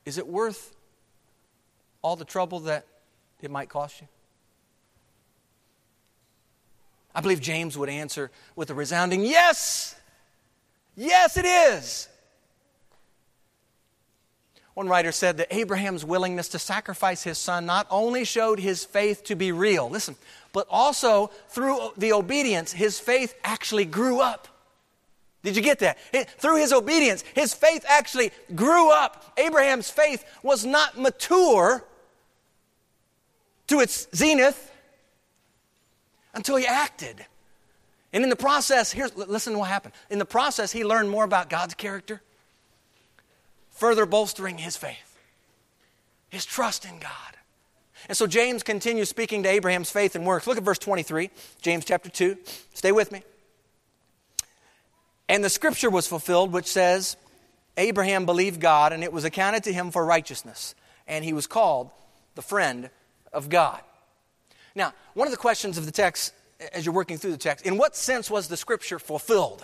is it worth all the trouble that it might cost you? I believe James would answer with a resounding yes. Yes, it is. One writer said that Abraham's willingness to sacrifice his son not only showed his faith to be real, listen, but also through the obedience, his faith actually grew up. Did you get that? It, through his obedience, his faith actually grew up. Abraham's faith was not mature to its zenith until he acted. And in the process, here's listen to what happened. In the process, he learned more about God's character further bolstering his faith, his trust in God. And so James continues speaking to Abraham's faith and works. Look at verse 23, James chapter 2. Stay with me. And the scripture was fulfilled, which says, Abraham believed God, and it was accounted to him for righteousness, and he was called the friend of God. Now, one of the questions of the text, as you're working through the text, in what sense was the scripture fulfilled?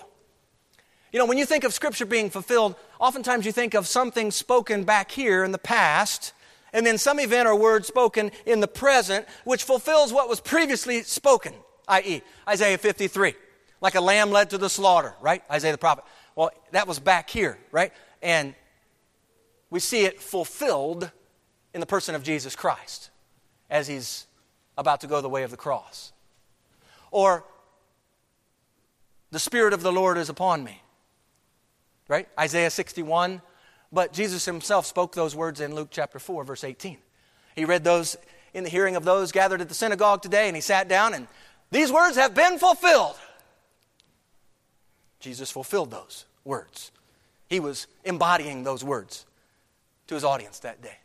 You know, when you think of Scripture being fulfilled, oftentimes you think of something spoken back here in the past, and then some event or word spoken in the present, which fulfills what was previously spoken, i.e., Isaiah 53, like a lamb led to the slaughter, right? Isaiah the prophet. Well, that was back here, right? And we see it fulfilled in the person of Jesus Christ as he's about to go the way of the cross. or the Spirit of the Lord is upon me. Right? Isaiah 61. But Jesus himself spoke those words in Luke chapter 4, verse 18. He read those in the hearing of those gathered at the synagogue today, and he sat down, and these words have been fulfilled. Jesus fulfilled those words. He was embodying those words to his audience that day.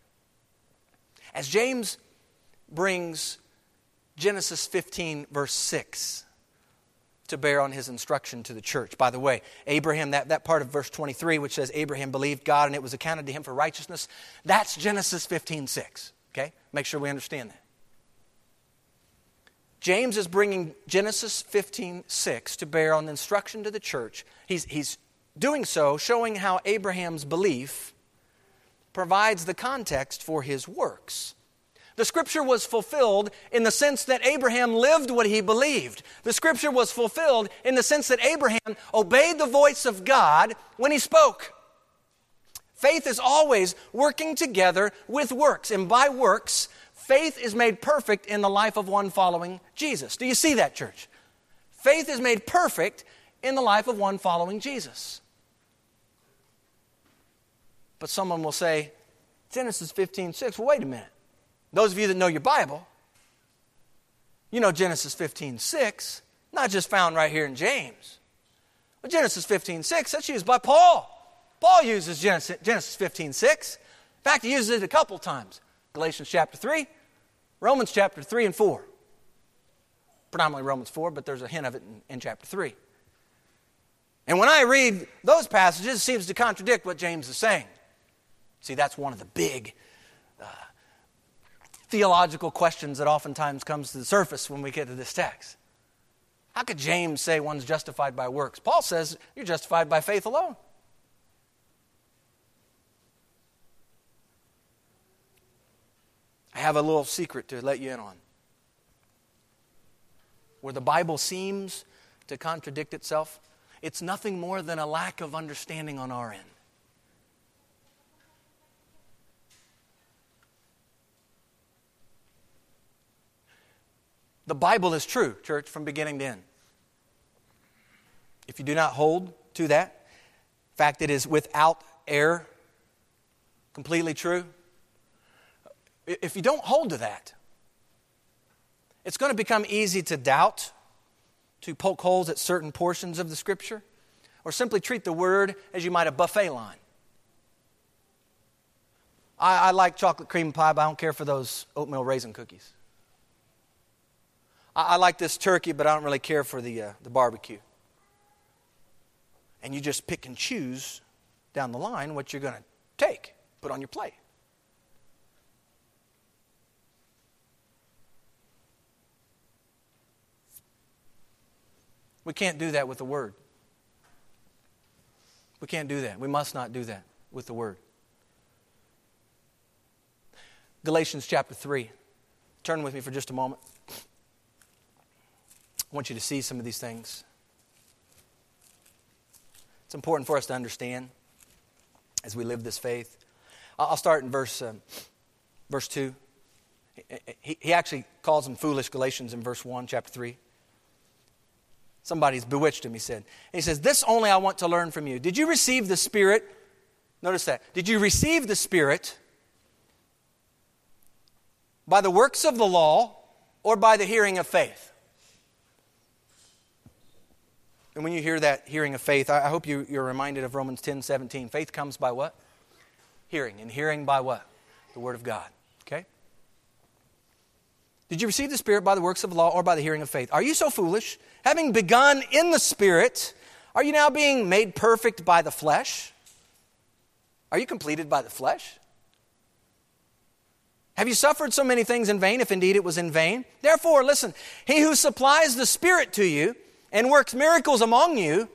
As James brings Genesis 15, verse 6 to bear on his instruction to the church. By the way, Abraham, that, that part of verse 23, which says Abraham believed God and it was accounted to him for righteousness, that's Genesis 15, 6. Okay? Make sure we understand that. James is bringing Genesis 15, 6 to bear on the instruction to the church. He's, he's doing so, showing how Abraham's belief provides the context for his works. The scripture was fulfilled in the sense that Abraham lived what he believed. The scripture was fulfilled in the sense that Abraham obeyed the voice of God when he spoke. Faith is always working together with works, and by works, faith is made perfect in the life of one following Jesus. Do you see that, church? Faith is made perfect in the life of one following Jesus. But someone will say, Genesis 15, 6. Well, wait a minute. Those of you that know your Bible, you know Genesis 15, 6, not just found right here in James. But Genesis 15, 6, that's used by Paul. Paul uses Genesis, Genesis 15, 6. In fact, he uses it a couple times. Galatians chapter 3, Romans chapter 3 and 4. Predominantly Romans 4, but there's a hint of it in, in chapter 3. And when I read those passages, it seems to contradict what James is saying. See, that's one of the big theological questions that oftentimes comes to the surface when we get to this text. How could James say one's justified by works? Paul says you're justified by faith alone. I have a little secret to let you in on. Where the Bible seems to contradict itself, it's nothing more than a lack of understanding on our end. The Bible is true, church, from beginning to end. If you do not hold to that, fact, it is without error, completely true. If you don't hold to that, it's going to become easy to doubt, to poke holes at certain portions of the Scripture, or simply treat the Word as you might a buffet line. I, I like chocolate cream pie, but I don't care for those oatmeal raisin cookies. I, I like this turkey, but I don't really care for the, uh, the barbecue. And you just pick and choose down the line what you're going to take, put on your plate. We can't do that with the Word. We can't do that. We must not do that with the Word. Galatians chapter 3. Turn with me for just a moment. I want you to see some of these things. It's important for us to understand as we live this faith. I'll start in verse, um, verse 2. He, he actually calls them foolish Galatians in verse 1, chapter 3. Somebody's bewitched him, he said. He says, This only I want to learn from you. Did you receive the Spirit? Notice that. Did you receive the Spirit by the works of the law or by the hearing of faith? And when you hear that hearing of faith, I hope you, you're reminded of Romans 10 17. Faith comes by what? Hearing. And hearing by what? The Word of God. Okay? Did you receive the Spirit by the works of the law or by the hearing of faith? Are you so foolish? Having begun in the Spirit, are you now being made perfect by the flesh? Are you completed by the flesh? Have you suffered so many things in vain, if indeed it was in vain? Therefore, listen, he who supplies the Spirit to you, and works miracles among you,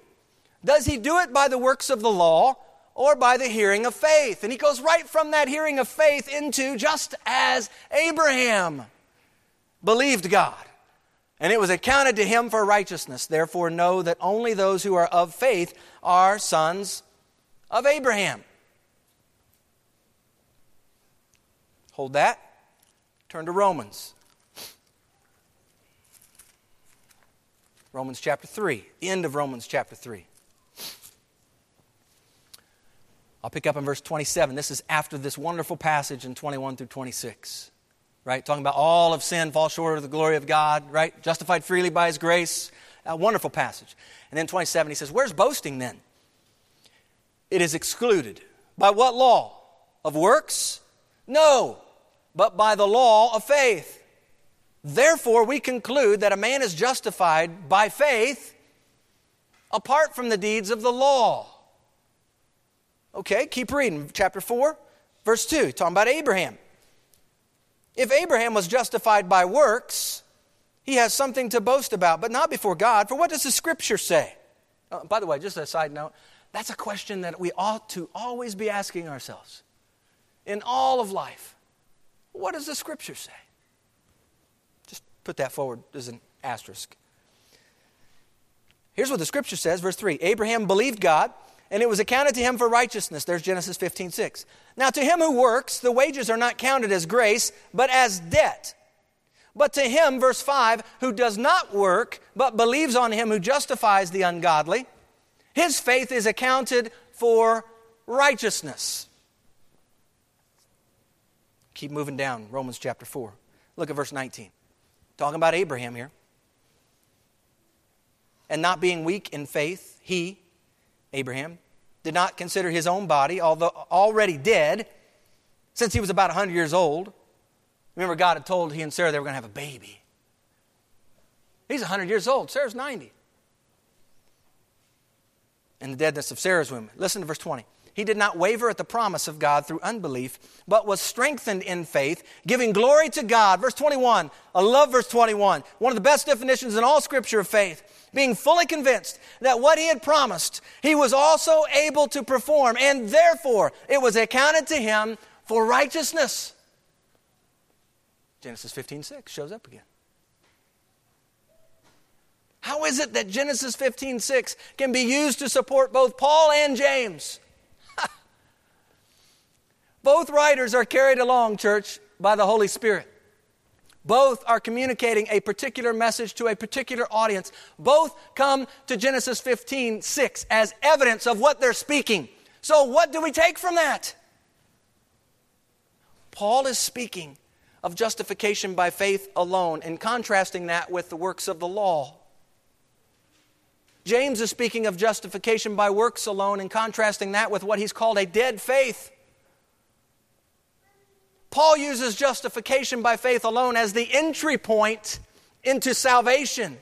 does he do it by the works of the law or by the hearing of faith? And he goes right from that hearing of faith into just as Abraham believed God. And it was accounted to him for righteousness. Therefore, know that only those who are of faith are sons of Abraham. Hold that. Turn to Romans. Romans chapter 3, the end of Romans chapter 3. I'll pick up in verse 27. This is after this wonderful passage in 21 through 26. Right? Talking about all of sin fall short of the glory of God, right? Justified freely by his grace. A wonderful passage. And then 27, he says, Where's boasting then? It is excluded. By what law? Of works? No, but by the law of faith. Therefore, we conclude that a man is justified by faith apart from the deeds of the law. Okay, keep reading. Chapter 4, verse 2, talking about Abraham. If Abraham was justified by works, he has something to boast about, but not before God. For what does the scripture say? Oh, by the way, just a side note, that's a question that we ought to always be asking ourselves in all of life. What does the scripture say? Put that forward as an asterisk. Here's what the scripture says, verse 3 Abraham believed God and it was accounted to him for righteousness. There's Genesis 15, 6. Now, to him who works, the wages are not counted as grace, but as debt. But to him, verse 5, who does not work, but believes on him who justifies the ungodly, his faith is accounted for righteousness. Keep moving down, Romans chapter 4. Look at verse 19. Talking about Abraham here. And not being weak in faith, he, Abraham, did not consider his own body, although already dead, since he was about 100 years old. Remember, God had told he and Sarah they were going to have a baby. He's 100 years old, Sarah's 90. And the deadness of Sarah's womb. Listen to verse 20. He did not waver at the promise of God through unbelief, but was strengthened in faith, giving glory to God. Verse 21. I love verse 21. One of the best definitions in all Scripture of faith being fully convinced that what he had promised, he was also able to perform, and therefore it was accounted to him for righteousness. Genesis 15 6 shows up again. How is it that Genesis 15 6 can be used to support both Paul and James? Both writers are carried along, church, by the Holy Spirit. Both are communicating a particular message to a particular audience. Both come to Genesis 15, 6 as evidence of what they're speaking. So, what do we take from that? Paul is speaking of justification by faith alone and contrasting that with the works of the law. James is speaking of justification by works alone and contrasting that with what he's called a dead faith. Paul uses justification by faith alone as the entry point into salvation.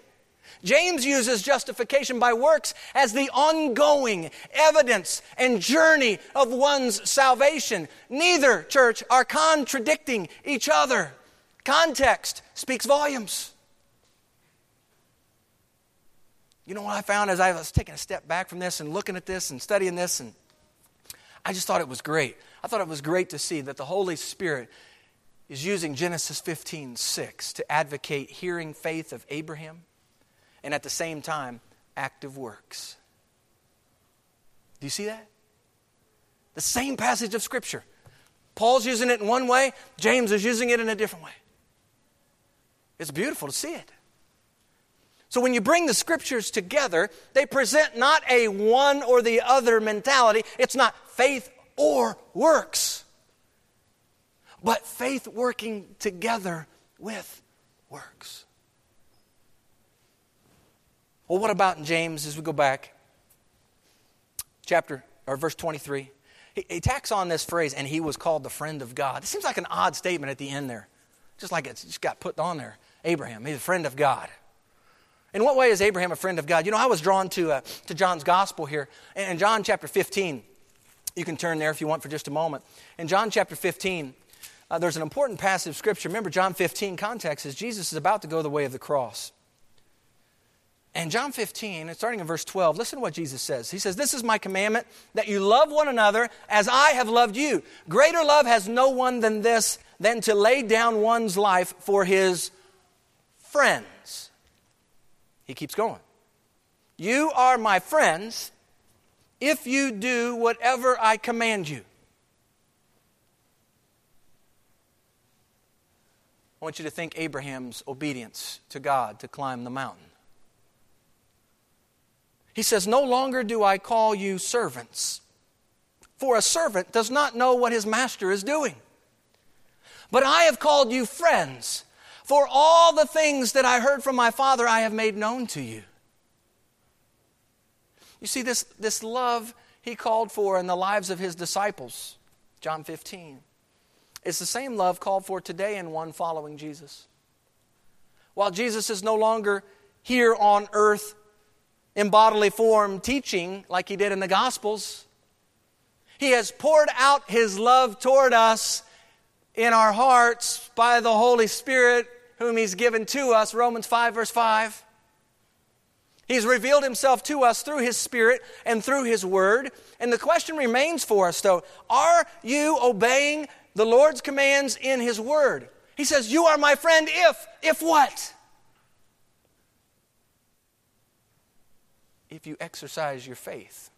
James uses justification by works as the ongoing evidence and journey of one's salvation. Neither, church, are contradicting each other. Context speaks volumes. You know what I found as I was taking a step back from this and looking at this and studying this and I just thought it was great. I thought it was great to see that the Holy Spirit is using Genesis 15 6 to advocate hearing faith of Abraham and at the same time, active works. Do you see that? The same passage of Scripture. Paul's using it in one way, James is using it in a different way. It's beautiful to see it. So when you bring the scriptures together, they present not a one or the other mentality. It's not faith or works, but faith working together with works. Well, what about in James as we go back? Chapter or verse 23. He, he tacks on this phrase, and he was called the friend of God. It seems like an odd statement at the end there, just like it just got put on there. Abraham, he's a friend of God. In what way is Abraham a friend of God? You know, I was drawn to, uh, to John's gospel here. In John chapter 15, you can turn there if you want for just a moment. In John chapter 15, uh, there's an important passage of scripture. Remember, John 15 context is Jesus is about to go the way of the cross. And John 15, starting in verse 12, listen to what Jesus says. He says, This is my commandment, that you love one another as I have loved you. Greater love has no one than this, than to lay down one's life for his friends. He keeps going. You are my friends if you do whatever I command you. I want you to think Abraham's obedience to God to climb the mountain. He says, No longer do I call you servants, for a servant does not know what his master is doing. But I have called you friends, for all the things that I heard from my Father I have made known to you. You see, this, this love he called for in the lives of his disciples, John 15, is the same love called for today in one following Jesus. While Jesus is no longer here on earth in bodily form teaching like he did in the Gospels. He has poured out his love toward us in our hearts by the Holy Spirit, whom he's given to us, Romans 5, verse 5. He's revealed himself to us through his Spirit and through his Word. And the question remains for us, though are you obeying the Lord's commands in his Word? He says, You are my friend if, if what? if you exercise your faith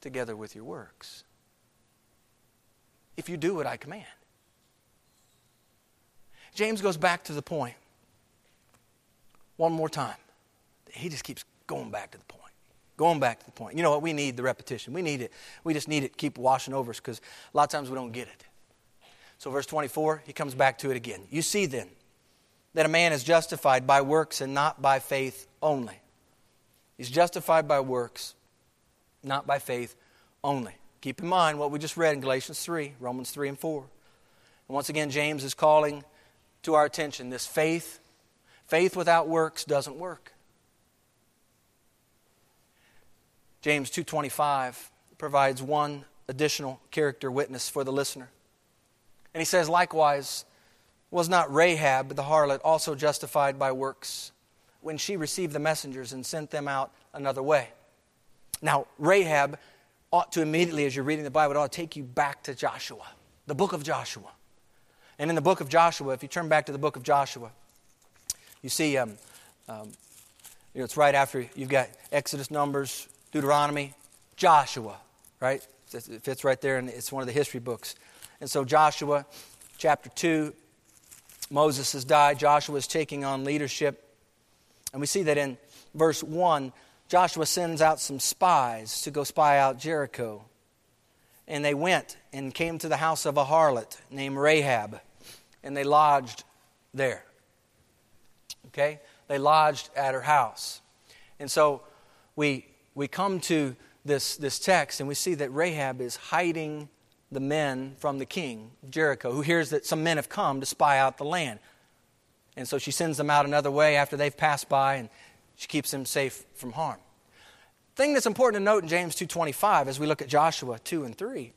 together with your works. If you do what I command. James goes back to the point one more time. He just keeps going back to the point. Going back to the point. You know what? We need the repetition. We need it. We just need it keep washing over us because a lot of times we don't get it. So, verse 24, he comes back to it again. You see then that a man is justified by works and not by faith only. He's justified by works, not by faith only. Keep in mind what we just read in Galatians 3, Romans 3 and 4. And once again, James is calling to our attention this faith. Faith without works doesn't work. James 2:25 provides one additional character witness for the listener. And he says likewise was not Rahab the harlot also justified by works when she received the messengers and sent them out another way. Now, Rahab ought to immediately, as you're reading the Bible, ought to take you back to Joshua, the book of Joshua. And in the book of Joshua, if you turn back to the book of Joshua, you see, um, um, you know, it's right after you've got Exodus, Numbers, Deuteronomy, Joshua, right? It fits right there, and it's one of the history books. And so, Joshua, chapter 2, Moses has died. Joshua is taking on leadership. And we see that in verse 1, Joshua sends out some spies to go spy out Jericho. And they went and came to the house of a harlot named Rahab, and they lodged there. Okay? They lodged at her house. And so we, we come to this, this text, and we see that Rahab is hiding the men from the king, Jericho, who hears that some men have come to spy out the land. And so she sends them out another way after they've passed by and she keeps them safe from harm. Thing that's important to note in James 2:25 as we look at Joshua 2 and 3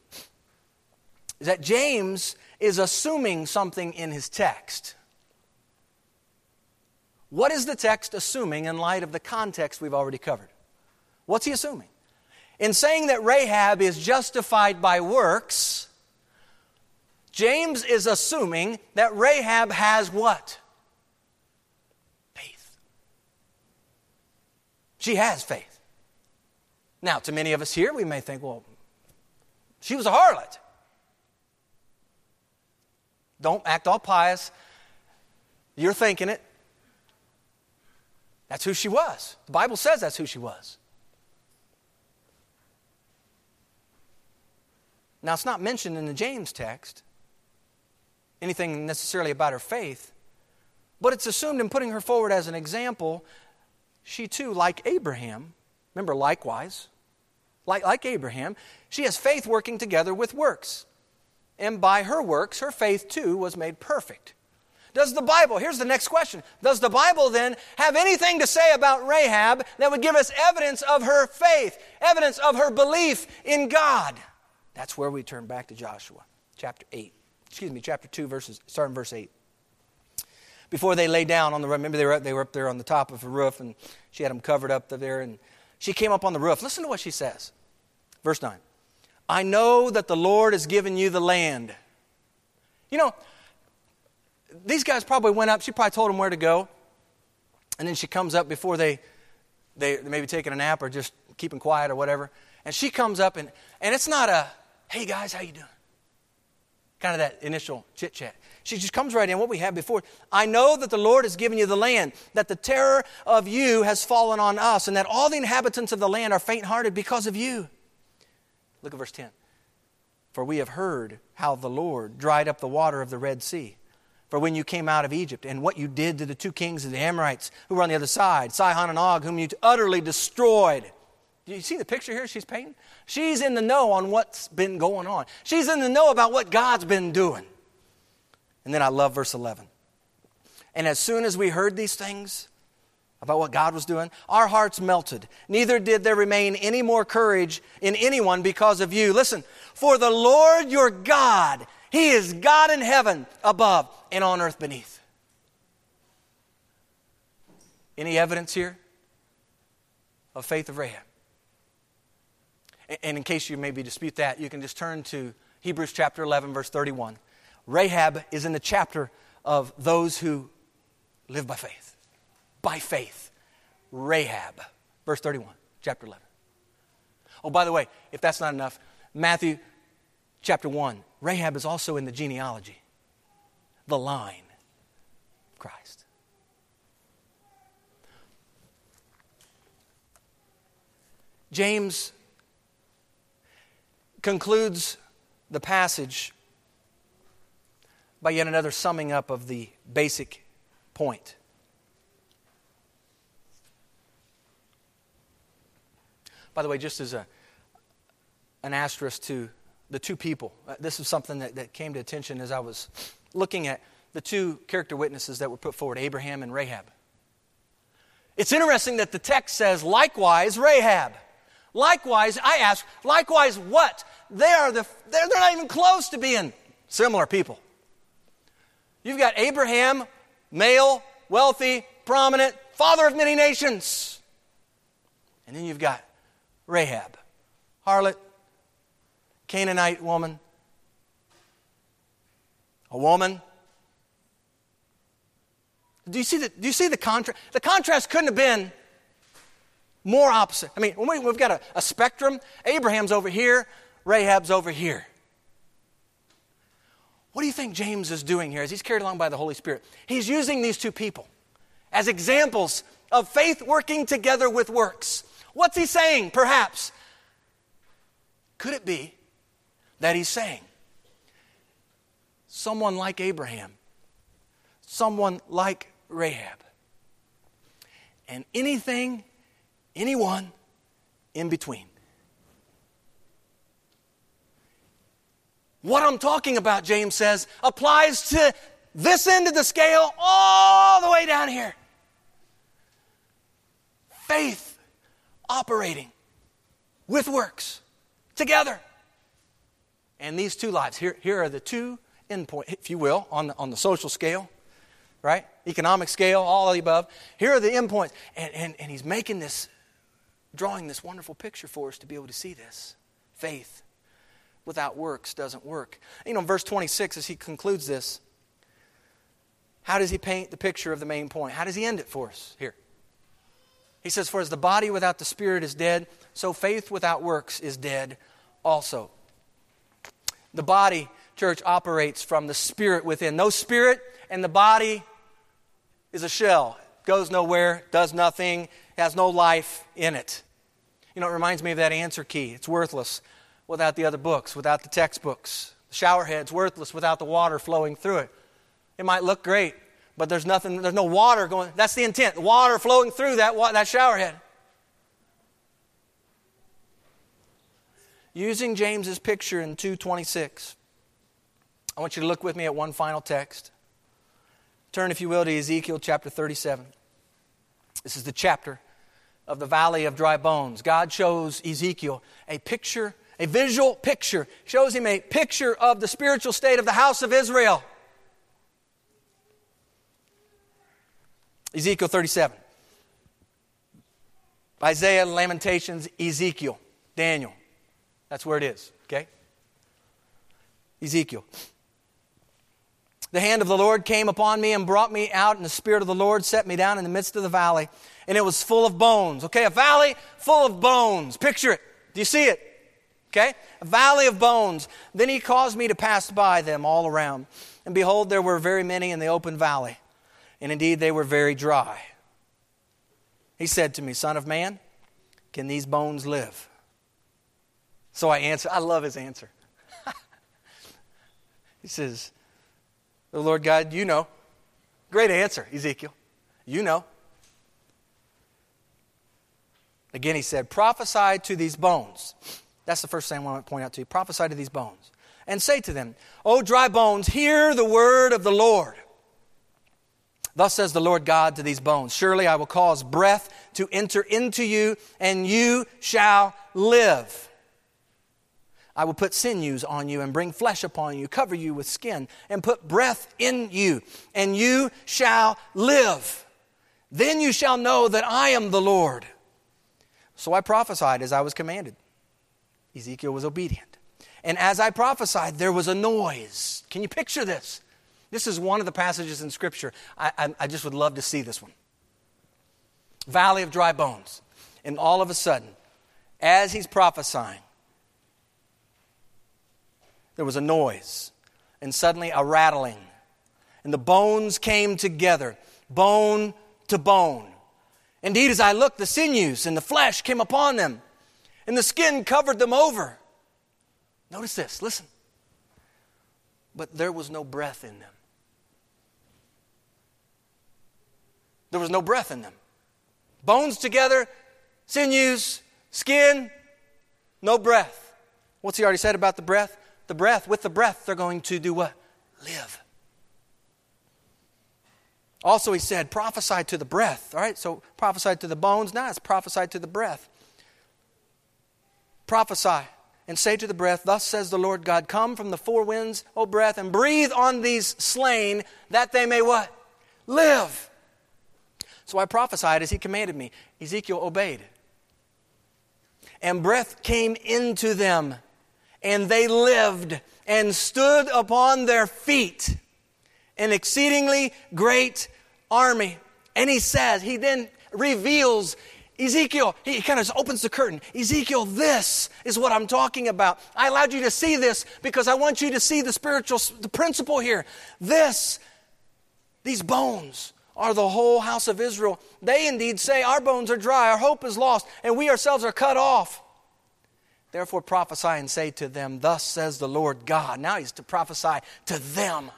is that James is assuming something in his text. What is the text assuming in light of the context we've already covered? What's he assuming? In saying that Rahab is justified by works, James is assuming that Rahab has what? Faith. She has faith. Now, to many of us here, we may think, well, she was a harlot. Don't act all pious. You're thinking it. That's who she was. The Bible says that's who she was. Now, it's not mentioned in the James text, anything necessarily about her faith, but it's assumed in putting her forward as an example she too, like Abraham, remember, likewise, like, like Abraham, she has faith working together with works. And by her works, her faith too was made perfect. Does the Bible, here's the next question, does the Bible then have anything to say about Rahab that would give us evidence of her faith, evidence of her belief in God? That's where we turn back to Joshua, chapter 8. Excuse me, chapter 2, verses, starting verse 8 before they lay down on the roof. Remember, they were, up, they were up there on the top of a roof, and she had them covered up there. And she came up on the roof. Listen to what she says. Verse 9 I know that the Lord has given you the land. You know, these guys probably went up. She probably told them where to go. And then she comes up before they, they maybe taking a nap or just keeping quiet or whatever. And she comes up, and, and it's not a, hey guys, how you doing? Kind of that initial chit chat. She just comes right in. What we had before. I know that the Lord has given you the land, that the terror of you has fallen on us, and that all the inhabitants of the land are faint hearted because of you. Look at verse 10. For we have heard how the Lord dried up the water of the Red Sea. For when you came out of Egypt, and what you did to the two kings of the Amorites who were on the other side, Sihon and Og, whom you utterly destroyed. Do you see the picture here she's painting? She's in the know on what's been going on. She's in the know about what God's been doing. And then I love verse 11. And as soon as we heard these things about what God was doing, our hearts melted. Neither did there remain any more courage in anyone because of you. Listen, for the Lord your God, He is God in heaven above and on earth beneath. Any evidence here of faith of Rahab? And in case you maybe dispute that, you can just turn to Hebrews chapter 11, verse 31. Rahab is in the chapter of those who live by faith. By faith. Rahab. Verse 31, chapter 11. Oh, by the way, if that's not enough, Matthew chapter 1. Rahab is also in the genealogy, the line of Christ. James concludes the passage by yet another summing up of the basic point. By the way, just as a, an asterisk to the two people, uh, this is something that, that came to attention as I was looking at the two character witnesses that were put forward Abraham and Rahab. It's interesting that the text says, likewise, Rahab. Likewise, I ask, likewise what? They are the, they're, they're not even close to being similar people. You've got Abraham, male, wealthy, prominent, father of many nations. And then you've got Rahab, harlot, Canaanite woman, a woman. Do you see the, do you see the contrast? The contrast couldn't have been more opposite. I mean, we, have got a, a spectrum. Abraham's over here, Rahab's over here. What do you think James is doing here as he's carried along by the Holy Spirit? He's using these two people as examples of faith working together with works. What's he saying, perhaps? Could it be that he's saying, someone like Abraham, someone like Rahab, and anything anyone in between. What I'm talking about, James says, applies to this end of the scale all the way down here. Faith operating with works together. And these two lives, here, here are the two endpoints, if you will, on the, on the social scale, right? Economic scale, all of the above. Here are the endpoints. And, and, and he's making this drawing this wonderful picture for us to be able to see this. Faith without works doesn't work. You know, verse 26, as he concludes this, how does he paint the picture of the main point? How does he end it for us here? He says, For as the body without the spirit is dead, so faith without works is dead also. The body, church, operates from the spirit within. No spirit, and the body is a shell. Goes nowhere, does nothing, has no life in it. You know, it reminds me of that answer key. It's worthless without the other books, without the textbooks. The showerhead's worthless without the water flowing through it. It might look great, but there's nothing, there's no water going. That's the intent. Water flowing through that, that showerhead. Using James's picture in 226, I want you to look with me at one final text. Turn, if you will, to Ezekiel chapter 37. This is the chapter of the valley of dry bones. God shows Ezekiel a picture, a visual picture, shows him a picture of the spiritual state of the house of Israel. Ezekiel 37. Isaiah, Lamentations, Ezekiel, Daniel. That's where it is, okay? Ezekiel. The hand of the Lord came upon me and brought me out, and the Spirit of the Lord set me down in the midst of the valley and it was full of bones. Okay, a valley full of bones. Picture it. Do you see it? Okay? A valley of bones. Then he caused me to pass by them all around. And behold, there were very many in the open valley. And indeed, they were very dry. He said to me, Son of man, can these bones live? So I answered, I love his answer. he says, The Lord God, you know. Great answer, Ezekiel. You know. Again, he said, Prophesy to these bones. That's the first thing I want to point out to you. Prophesy to these bones. And say to them, O dry bones, hear the word of the Lord. Thus says the Lord God to these bones Surely I will cause breath to enter into you, and you shall live. I will put sinews on you and bring flesh upon you, cover you with skin, and put breath in you, and you shall live. Then you shall know that I am the Lord. So I prophesied as I was commanded. Ezekiel was obedient. And as I prophesied, there was a noise. Can you picture this? This is one of the passages in Scripture. I, I, I just would love to see this one. Valley of dry bones. And all of a sudden, as he's prophesying, there was a noise, and suddenly a rattling. And the bones came together, bone to bone. Indeed, as I looked, the sinews and the flesh came upon them and the skin covered them over. Notice this, listen. But there was no breath in them. There was no breath in them. Bones together, sinews, skin, no breath. What's he already said about the breath? The breath, with the breath, they're going to do what? Live. Also, he said, prophesy to the breath. All right, so prophesy to the bones. Now it's prophesy to the breath. Prophesy and say to the breath, Thus says the Lord God, Come from the four winds, O breath, and breathe on these slain, that they may what? Live. So I prophesied as he commanded me. Ezekiel obeyed. And breath came into them, and they lived and stood upon their feet, an exceedingly great army. And he says, he then reveals Ezekiel, he kind of opens the curtain. Ezekiel, this is what I'm talking about. I allowed you to see this because I want you to see the spiritual the principle here. This, these bones are the whole house of Israel. They indeed say, Our bones are dry, our hope is lost, and we ourselves are cut off. Therefore prophesy and say to them, Thus says the Lord God. Now he's to prophesy to them.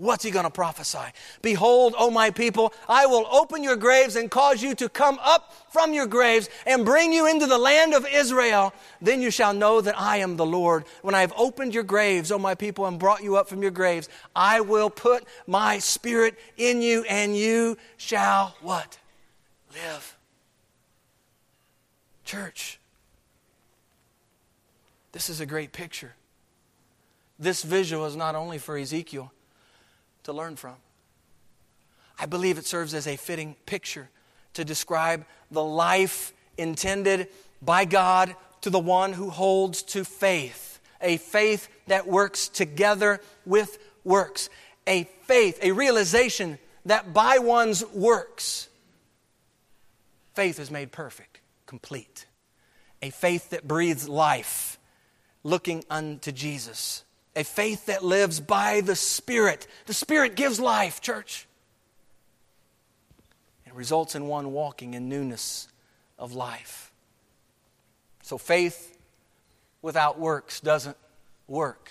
What's he going to prophesy? Behold, O my people, I will open your graves and cause you to come up from your graves and bring you into the land of Israel. Then you shall know that I am the Lord. When I have opened your graves, O my people, and brought you up from your graves, I will put my spirit in you, and you shall what? Live. Church, this is a great picture. This visual is not only for Ezekiel to learn from. I believe it serves as a fitting picture to describe the life intended by God to the one who holds to faith, a faith that works together with works, a faith, a realization that by one's works, faith is made perfect, complete, a faith that breathes life, looking unto Jesus a faith that lives by the Spirit. The Spirit gives life, church. It results in one walking in newness of life. So faith without works doesn't work.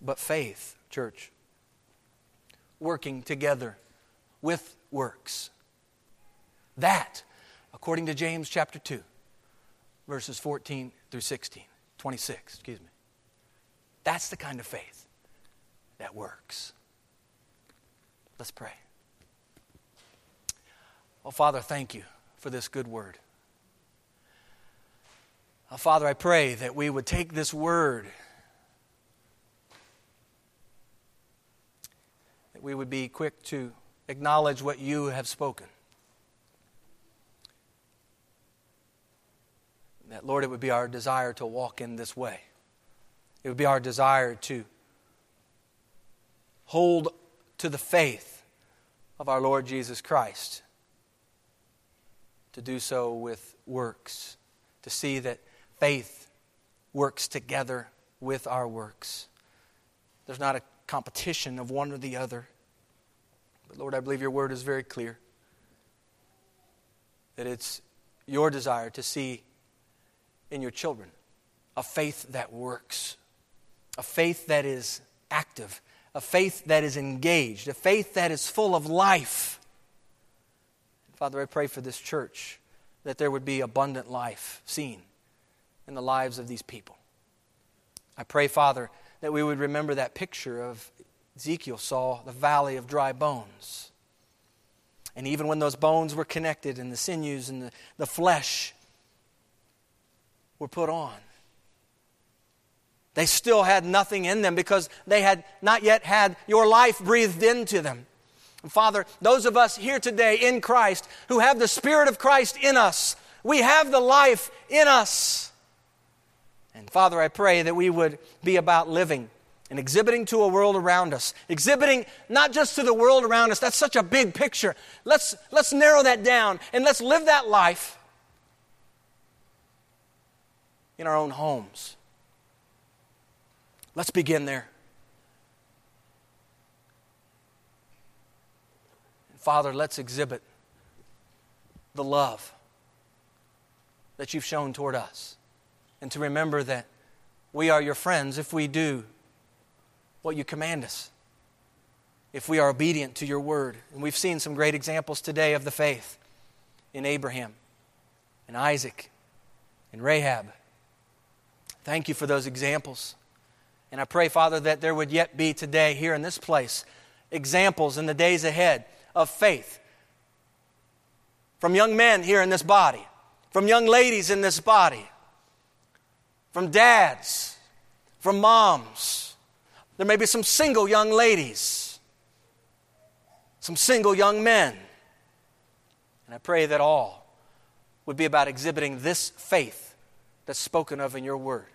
But faith, church, working together with works. That, according to James chapter 2, verses 14 through 16, 26, excuse me. That's the kind of faith that works. Let's pray. Oh, Father, thank you for this good word. Oh, Father, I pray that we would take this word, that we would be quick to acknowledge what you have spoken. That, Lord, it would be our desire to walk in this way. It would be our desire to hold to the faith of our Lord Jesus Christ, to do so with works, to see that faith works together with our works. There's not a competition of one or the other. But Lord, I believe your word is very clear that it's your desire to see in your children a faith that works, a faith that is active, a faith that is engaged, a faith that is full of life. Father, I pray for this church that there would be abundant life seen in the lives of these people. I pray, Father, that we would remember that picture of Ezekiel saw the valley of dry bones. And even when those bones were connected and the sinews and the, the flesh were put on, they still had nothing in them because they had not yet had your life breathed into them. And Father, those of us here today in Christ who have the Spirit of Christ in us, we have the life in us. And Father, I pray that we would be about living and exhibiting to a world around us. Exhibiting not just to the world around us, that's such a big picture. Let's, let's narrow that down and let's live that life in our own homes. Let's begin there. Father, let's exhibit the love that you've shown toward us. And to remember that we are your friends if we do what you command us, if we are obedient to your word. And we've seen some great examples today of the faith in Abraham, in Isaac, in Rahab. Thank you for those examples. And I pray, Father, that there would yet be today here in this place examples in the days ahead of faith from young men here in this body, from young ladies in this body, from dads, from moms there may be some single young ladies, some single young men. And I pray that all would be about exhibiting this faith that's spoken of in your word.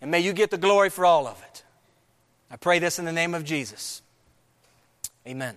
And may you get the glory for all of it. I pray this in the name of Jesus. Amen.